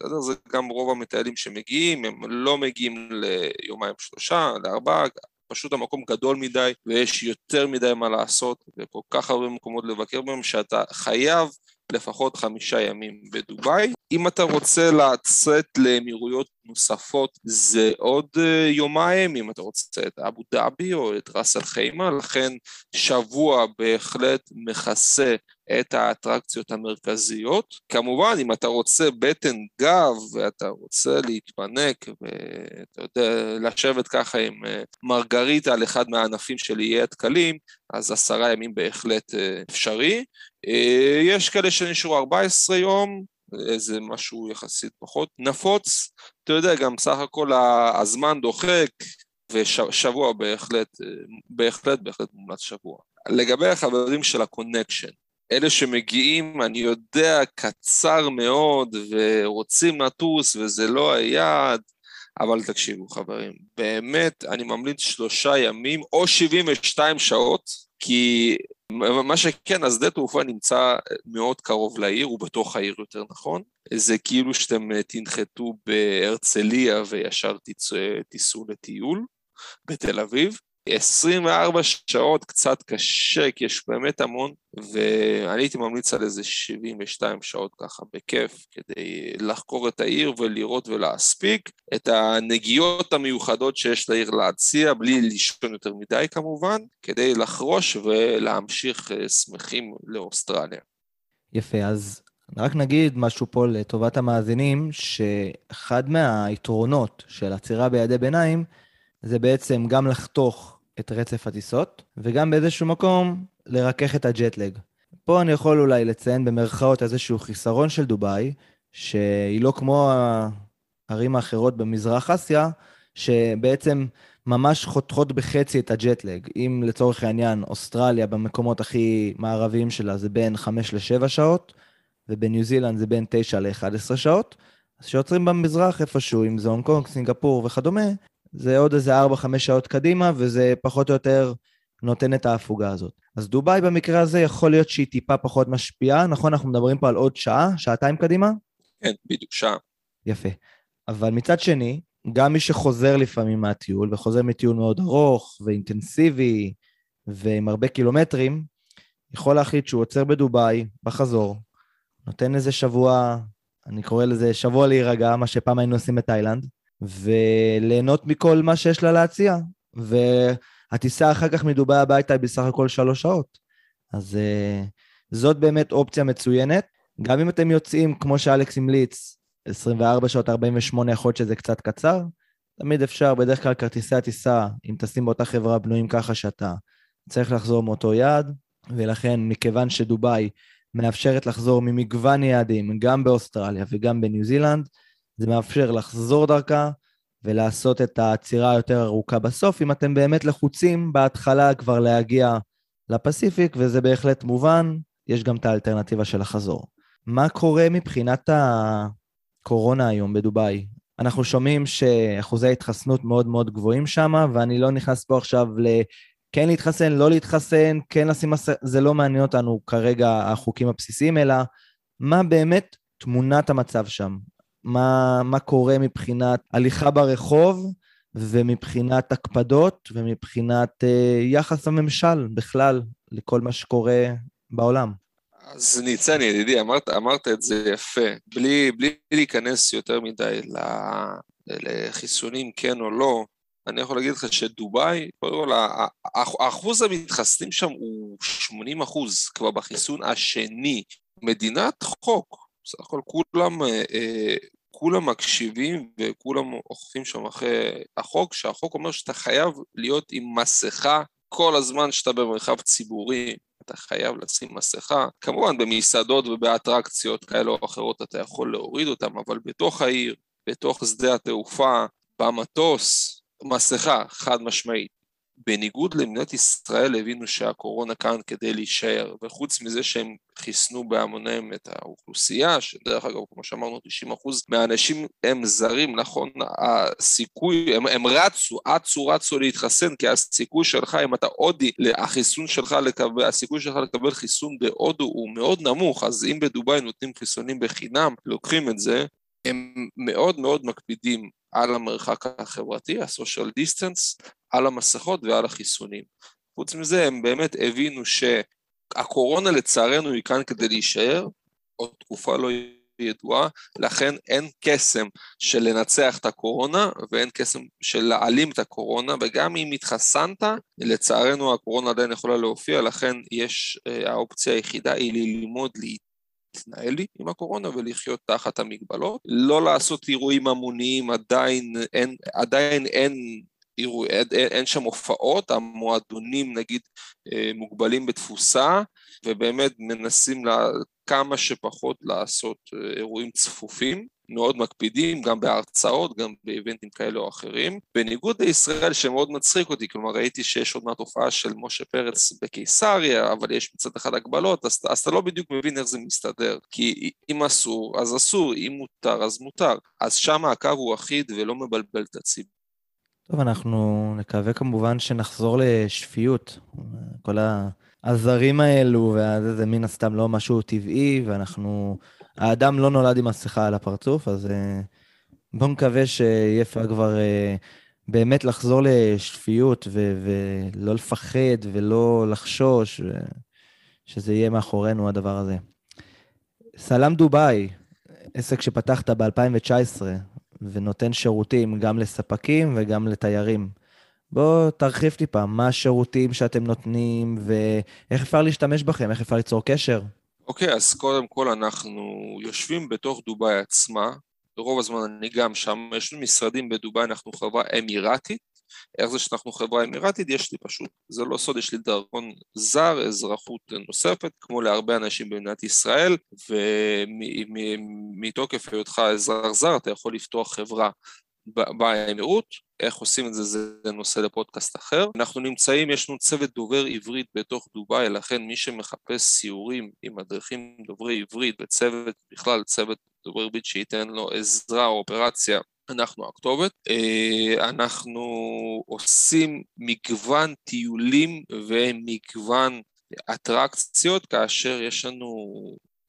בסדר? זה גם רוב המטיילים שמגיעים, הם לא מגיעים ליומיים שלושה, לארבעה, פשוט המקום גדול מדי ויש יותר מדי מה לעשות וכל כך הרבה מקומות לבקר בהם שאתה חייב לפחות חמישה ימים בדובאי. אם אתה רוצה לצאת לאמירויות נוספות זה עוד אה, יומיים, אם אתה רוצה את אבו דאבי או את ראס אל חיימה, לכן שבוע בהחלט מכסה את האטרקציות המרכזיות. כמובן, אם אתה רוצה בטן גב ואתה רוצה להתפנק ואתה יודע, לשבת ככה עם אה, מרגריטה על אחד מהענפים של איי התקלים, אז עשרה ימים בהחלט אה, אפשרי. אה, יש כאלה שנשארו 14 יום, איזה משהו יחסית פחות נפוץ. אתה יודע, גם סך הכל הזמן דוחק, ושבוע בהחלט, בהחלט, בהחלט מומלץ שבוע. לגבי החברים של ה connection, אלה שמגיעים, אני יודע, קצר מאוד, ורוצים לטוס, וזה לא היעד, אבל תקשיבו חברים, באמת, אני ממליץ שלושה ימים או 72 שעות, כי מה שכן, השדה תעופה נמצא מאוד קרוב לעיר, הוא בתוך העיר יותר נכון. זה כאילו שאתם תנחתו בהרצליה וישר תיסעו לטיול בתל אביב. 24 שעות קצת קשה, כי יש באמת המון, ואני הייתי ממליץ על איזה 72 שעות ככה, בכיף, כדי לחקור את העיר ולראות ולהספיק את הנגיעות המיוחדות שיש לעיר להציע, בלי לישון יותר מדי כמובן, כדי לחרוש ולהמשיך אה, שמחים לאוסטרליה. יפה, אז רק נגיד משהו פה לטובת המאזינים, שאחד מהיתרונות של עצירה בידי ביניים, זה בעצם גם לחתוך את רצף הטיסות, וגם באיזשהו מקום לרכך את הג'טלג. פה אני יכול אולי לציין במרכאות איזשהו חיסרון של דובאי, שהיא לא כמו הערים האחרות במזרח אסיה, שבעצם ממש חותכות בחצי את הג'טלג. אם לצורך העניין אוסטרליה במקומות הכי מערביים שלה זה בין 5 ל-7 שעות, ובניו זילנד זה בין 9 ל-11 שעות, אז שיוצרים במזרח איפשהו, אם זה הונג קונג, סינגפור וכדומה, זה עוד איזה 4-5 שעות קדימה, וזה פחות או יותר נותן את ההפוגה הזאת. אז דובאי במקרה הזה יכול להיות שהיא טיפה פחות משפיעה, נכון? אנחנו מדברים פה על עוד שעה, שעתיים קדימה? כן, בדיוק, שעה. יפה. אבל מצד שני, גם מי שחוזר לפעמים מהטיול, וחוזר מטיול מאוד ארוך ואינטנסיבי ועם הרבה קילומטרים, יכול להחליט שהוא עוצר בדובאי, בחזור, נותן איזה שבוע, אני קורא לזה שבוע להירגע, מה שפעם היינו עושים בתאילנד, וליהנות מכל מה שיש לה להציע. והטיסה אחר כך מדובאי הביתה היא בסך הכל שלוש שעות. אז uh, זאת באמת אופציה מצוינת. גם אם אתם יוצאים, כמו שאלכס המליץ, 24 שעות, 48, יכול להיות שזה קצת קצר, תמיד אפשר, בדרך כלל כרטיסי הטיסה, אם טסים באותה חברה, בנויים ככה שאתה צריך לחזור מאותו יעד, ולכן מכיוון שדובאי מאפשרת לחזור ממגוון יעדים, גם באוסטרליה וגם בניו זילנד, זה מאפשר לחזור דרכה ולעשות את העצירה היותר ארוכה בסוף, אם אתם באמת לחוצים בהתחלה כבר להגיע לפסיפיק, וזה בהחלט מובן, יש גם את האלטרנטיבה של החזור. מה קורה מבחינת הקורונה היום בדובאי? אנחנו שומעים שאחוזי התחסנות מאוד מאוד גבוהים שם, ואני לא נכנס פה עכשיו ל... כן להתחסן, לא להתחסן, כן לשים מסך, זה לא מעניין אותנו כרגע החוקים הבסיסיים, אלא מה באמת תמונת המצב שם. מה, מה קורה מבחינת הליכה ברחוב ומבחינת הקפדות ומבחינת אה, יחס הממשל בכלל לכל מה שקורה בעולם. אז ניצן, ידידי, אמרת, אמרת את זה יפה. בלי, בלי להיכנס יותר מדי לחיסונים כן או לא, אני יכול להגיד לך שדובאי, קודם כל, אחוז המתחסנים שם הוא 80 אחוז כבר בחיסון השני. מדינת חוק, בסך הכל כולם, אה, כולם מקשיבים וכולם אוכפים שם אחרי החוק, שהחוק אומר שאתה חייב להיות עם מסכה כל הזמן שאתה במרחב ציבורי, אתה חייב לשים מסכה. כמובן במסעדות ובאטרקציות כאלה או אחרות אתה יכול להוריד אותם, אבל בתוך העיר, בתוך שדה התעופה, במטוס, מסכה, חד משמעית. בניגוד למדינת ישראל הבינו שהקורונה כאן כדי להישאר, וחוץ מזה שהם חיסנו בהמוניהם את האוכלוסייה, שדרך אגב, כמו שאמרנו, 90% מהאנשים הם זרים, נכון? הסיכוי, הם, הם רצו, אצו רצו להתחסן, כי הסיכוי שלך, אם אתה הודי, החיסון שלך לקבל, הסיכוי שלך לקבל חיסון בהודו הוא מאוד נמוך, אז אם בדובאי נותנים חיסונים בחינם, לוקחים את זה, הם מאוד מאוד מקפידים על המרחק החברתי, ה-social distance, על המסכות ועל החיסונים. חוץ מזה, הם באמת הבינו שהקורונה לצערנו היא כאן כדי להישאר, עוד תקופה לא ידועה, לכן אין קסם של לנצח את הקורונה ואין קסם של להעלים את הקורונה, וגם אם התחסנת, לצערנו הקורונה עדיין יכולה להופיע, לכן יש, אה, האופציה היחידה היא ללמוד להתנהל לי עם הקורונה ולחיות תחת המגבלות. לא לעשות אירועים המוניים, עדיין אין, עדיין אין אירוע, אין, אין שם הופעות, המועדונים נגיד אה, מוגבלים בתפוסה, ובאמת מנסים לה, כמה שפחות לעשות אה, אירועים צפופים. מאוד מקפידים, גם בהרצאות, גם באיבנטים כאלה או אחרים. בניגוד לישראל, שמאוד מצחיק אותי, כלומר ראיתי שיש עוד מעט הופעה של משה פרץ בקיסריה, אבל יש מצד אחד הגבלות, אז, אז אתה לא בדיוק מבין איך זה מסתדר. כי אם אסור, אז אסור, אם מותר, אז מותר. אז שם הקו הוא אחיד ולא מבלבל את הציבור. טוב, אנחנו נקווה כמובן שנחזור לשפיות. כל הזרים האלו, וזה מן הסתם לא משהו טבעי, ואנחנו... האדם לא נולד עם מסכה על הפרצוף, אז uh, בואו נקווה שיהיה כבר uh, באמת לחזור לשפיות ו- ולא לפחד ולא לחשוש, ו- שזה יהיה מאחורינו הדבר הזה. סלאם דובאי, עסק שפתחת ב-2019 ונותן שירותים גם לספקים וגם לתיירים. בוא תרחיב טיפה, מה השירותים שאתם נותנים ואיך אפשר להשתמש בכם, איך אפשר ליצור קשר? אוקיי, okay, אז קודם כל אנחנו יושבים בתוך דובאי עצמה, ברוב הזמן אני גם שם, יש לנו משרדים בדובאי, אנחנו חברה אמירתית, איך זה שאנחנו חברה אמירתית? יש לי פשוט, זה לא סוד, יש לי דרכון זר, אזרחות נוספת, כמו להרבה אנשים במדינת ישראל, ומתוקף היותך אזרח זר אתה יכול לפתוח חברה באמירות, איך עושים את זה זה נושא לפודקאסט אחר. אנחנו נמצאים, יש לנו צוות דובר עברית בתוך דובאי, לכן מי שמחפש סיורים עם מדריכים דוברי עברית וצוות, בכלל צוות דובר עברית שייתן לו עזרה או אופרציה, אנחנו הכתובת. אה, אנחנו עושים מגוון טיולים ומגוון אטרקציות כאשר יש לנו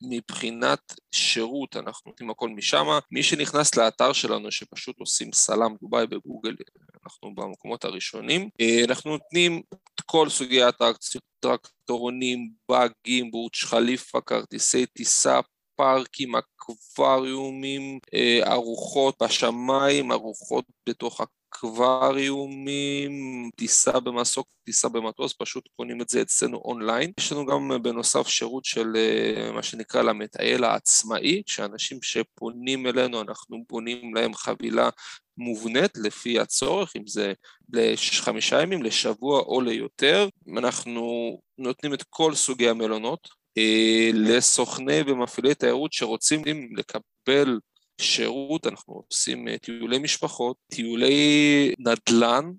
מבחינת שירות, אנחנו נותנים הכל משם. מי שנכנס לאתר שלנו, שפשוט עושים סלאם דובאי בגוגל, אנחנו במקומות הראשונים. אה, אנחנו נותנים את כל סוגי האטרקציות, טרקטורונים, באגים, בורץ' חליפה, כרטיסי טיסה, פארקים, אקווריומים, אה, ארוחות בשמיים, ארוחות בתוך אקווריומים, טיסה במסוק, טיסה במטוס, פשוט קונים את זה אצלנו אונליין. יש לנו גם אה, בנוסף שירות של אה, מה שנקרא למטייל העצמאי, שאנשים שפונים אלינו, אנחנו בונים להם חבילה מובנית לפי הצורך, אם זה לחמישה ימים, לשבוע או ליותר. אנחנו נותנים את כל סוגי המלונות, אה, לסוכני ומפעילי תיירות שרוצים לקבל שירות, אנחנו עושים אה, טיולי משפחות, טיולי נדל"ן,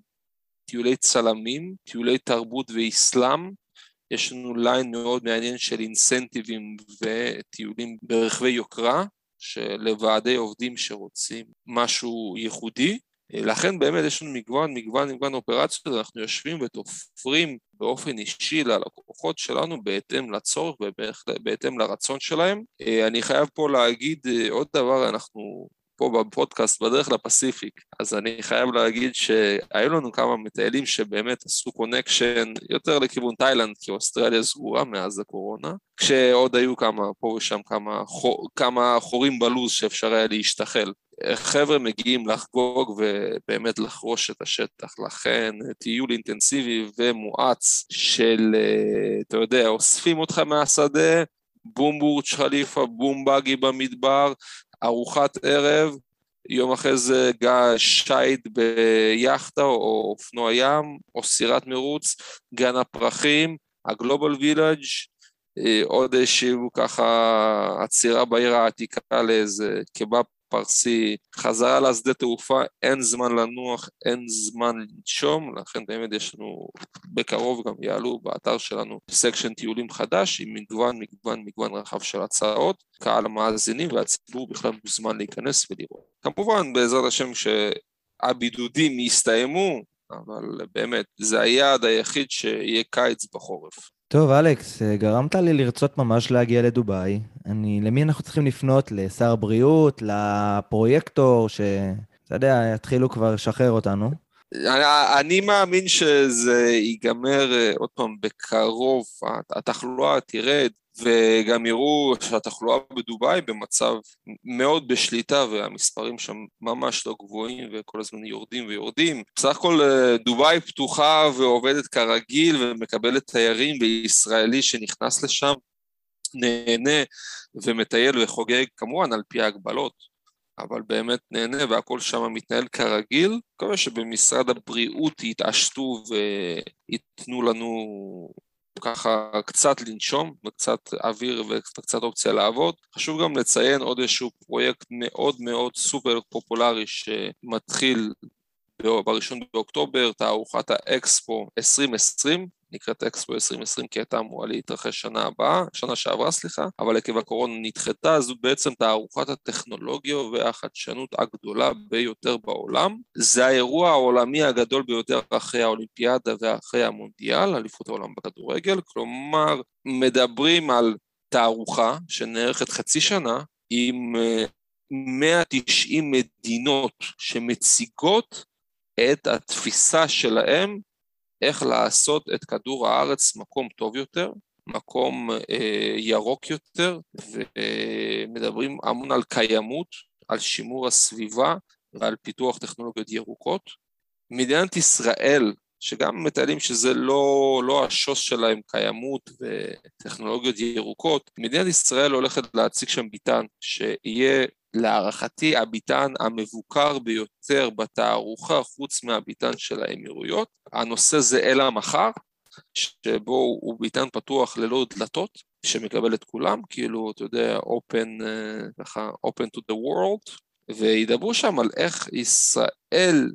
טיולי צלמים, טיולי תרבות ואסלאם, יש לנו ליין מאוד מעניין של אינסנטיבים וטיולים ברכבי יוקרה, לוועדי עובדים שרוצים משהו ייחודי, לכן באמת יש לנו מגוון, מגוון, מגוון אופרציות, אנחנו יושבים ותופרים באופן אישי ללקוחות שלנו בהתאם לצורך ובהתאם לרצון שלהם. אה, אני חייב פה להגיד אה, עוד דבר, אנחנו פה בפודקאסט בדרך לפסיפיק, אז אני חייב להגיד שהיו לנו כמה מטיילים שבאמת עשו connection יותר לכיוון תאילנד, כי אוסטרליה סגורה מאז הקורונה, כשעוד היו כמה, פה ושם כמה, כמה חורים בלוז שאפשר היה להשתחל. חבר'ה מגיעים לחגוג ובאמת לחרוש את השטח, לכן טיול אינטנסיבי ומואץ של, אתה יודע, אוספים אותך מהשדה, בום בורץ' חליפה, בום בגי במדבר, ארוחת ערב, יום אחרי זה שייט ביאכטה או אופנוע ים, או סירת מרוץ, גן הפרחים, הגלובל וילאג', אה, עוד איזשהו ככה עצירה בעיר העתיקה לאיזה קבב פרסי, חזרה לשדה תעופה, אין זמן לנוח, אין זמן לנשום, לכן באמת יש לנו, בקרוב גם יעלו באתר שלנו section טיולים חדש עם מגוון מגוון מגוון רחב של הצעות, קהל המאזינים והציבור בכלל מוזמן להיכנס ולראות. כמובן בעזרת השם שהבידודים יסתיימו, אבל באמת זה היעד היחיד שיהיה קיץ בחורף. טוב, אלכס, גרמת לי לרצות ממש להגיע לדובאי. אני, למי אנחנו צריכים לפנות? לשר הבריאות? לפרויקטור? שאתה יודע, יתחילו כבר לשחרר אותנו. אני, אני מאמין שזה ייגמר אה, עוד פעם בקרוב, התחלואה תרד, וגם יראו שהתחלואה בדובאי במצב מאוד בשליטה והמספרים שם ממש לא גבוהים וכל הזמן יורדים ויורדים. בסך הכל אה, דובאי פתוחה ועובדת כרגיל ומקבלת תיירים וישראלי שנכנס לשם נהנה ומטייל וחוגג כמובן על פי ההגבלות, אבל באמת נהנה והכל שם מתנהל כרגיל. מקווה שבמשרד הבריאות יתעשתו וייתנו לנו ככה קצת לנשום וקצת אוויר וקצת אופציה לעבוד. חשוב גם לציין עוד איזשהו פרויקט מאוד מאוד סופר פופולרי שמתחיל בראשון באוקטובר, תערוכת האקספו 2020, נקראת אקספו 2020 כי הייתה אמורה להתרחש שנה הבאה, שנה שעברה סליחה, אבל עקב הקורונה נדחתה, זו בעצם תערוכת הטכנולוגיה והחדשנות הגדולה ביותר בעולם. זה האירוע העולמי הגדול ביותר אחרי האולימפיאדה ואחרי המונדיאל, אליפות העולם בכדורגל, כלומר מדברים על תערוכה שנערכת חצי שנה עם 190 אה, מדינות שמציגות את התפיסה שלהם איך לעשות את כדור הארץ מקום טוב יותר, מקום אה, ירוק יותר, ומדברים המון על קיימות, על שימור הסביבה ועל פיתוח טכנולוגיות ירוקות. מדינת ישראל, שגם מטיילים שזה לא, לא השוס שלהם קיימות וטכנולוגיות ירוקות, מדינת ישראל הולכת להציג שם ביטן שיהיה להערכתי הביטן המבוקר ביותר בתערוכה חוץ מהביטן של האמירויות. הנושא זה אל המחר, שבו הוא ביטן פתוח ללא דלתות, שמקבל את כולם, כאילו, אתה יודע, open, אה, ככה, open to the world, וידברו שם על איך ישראל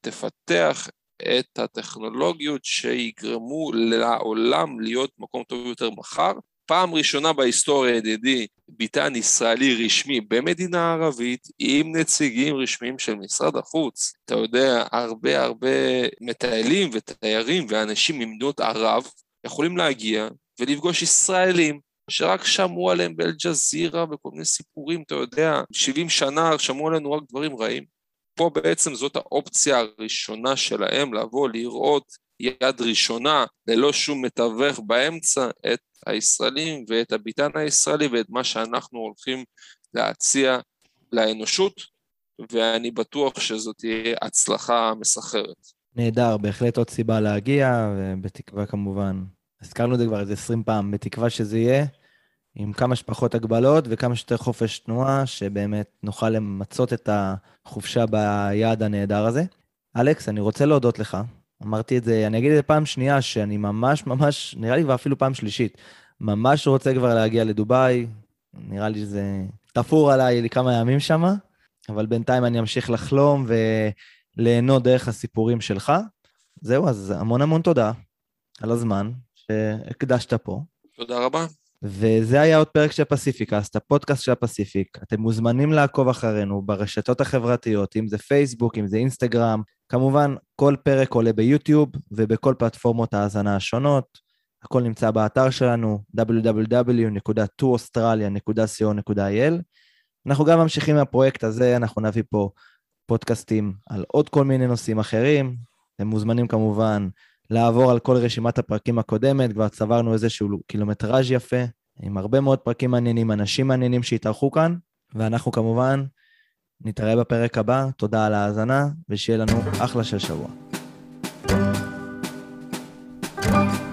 תפתח את הטכנולוגיות שיגרמו לעולם להיות מקום טוב יותר מחר. פעם ראשונה בהיסטוריה, ידידי, ביטן ישראלי רשמי במדינה ערבית עם נציגים רשמיים של משרד החוץ. אתה יודע, הרבה הרבה מטיילים ותיירים ואנשים ממדינות ערב יכולים להגיע ולפגוש ישראלים שרק שמעו עליהם באל-ג'זירה וכל מיני סיפורים, אתה יודע, 70 שנה שמעו עלינו רק דברים רעים. פה בעצם זאת האופציה הראשונה שלהם לבוא לראות יד ראשונה, ללא שום מתווך באמצע, את הישראלים ואת הביטן הישראלי ואת מה שאנחנו הולכים להציע לאנושות, ואני בטוח שזאת תהיה הצלחה מסחרת. נהדר, בהחלט עוד סיבה להגיע, ובתקווה כמובן, הזכרנו את זה כבר איזה 20 פעם, בתקווה שזה יהיה עם כמה שפחות הגבלות וכמה שיותר חופש תנועה, שבאמת נוכל למצות את החופשה ביעד הנהדר הזה. אלכס, אני רוצה להודות לך. אמרתי את זה, אני אגיד את זה פעם שנייה, שאני ממש ממש, נראה לי כבר אפילו פעם שלישית, ממש רוצה כבר להגיע לדובאי, נראה לי שזה תפור עליי לכמה ימים שם, אבל בינתיים אני אמשיך לחלום וליהנות דרך הסיפורים שלך. זהו, אז המון המון תודה על הזמן שהקדשת פה. תודה רבה. וזה היה עוד פרק של פסיפיקאסט, הפודקאסט של הפסיפיק. אתם מוזמנים לעקוב אחרינו ברשתות החברתיות, אם זה פייסבוק, אם זה אינסטגרם. כמובן, כל פרק עולה ביוטיוב ובכל פלטפורמות ההאזנה השונות. הכל נמצא באתר שלנו, www.touraustralia.co.il. אנחנו גם ממשיכים מהפרויקט הזה, אנחנו נביא פה פודקאסטים על עוד כל מיני נושאים אחרים. אתם מוזמנים כמובן לעבור על כל רשימת הפרקים הקודמת, כבר צברנו איזשהו קילומטראז' יפה, עם הרבה מאוד פרקים מעניינים, אנשים מעניינים שהתארחו כאן, ואנחנו כמובן נתראה בפרק הבא, תודה על ההאזנה, ושיהיה לנו אחלה של שבוע. thank you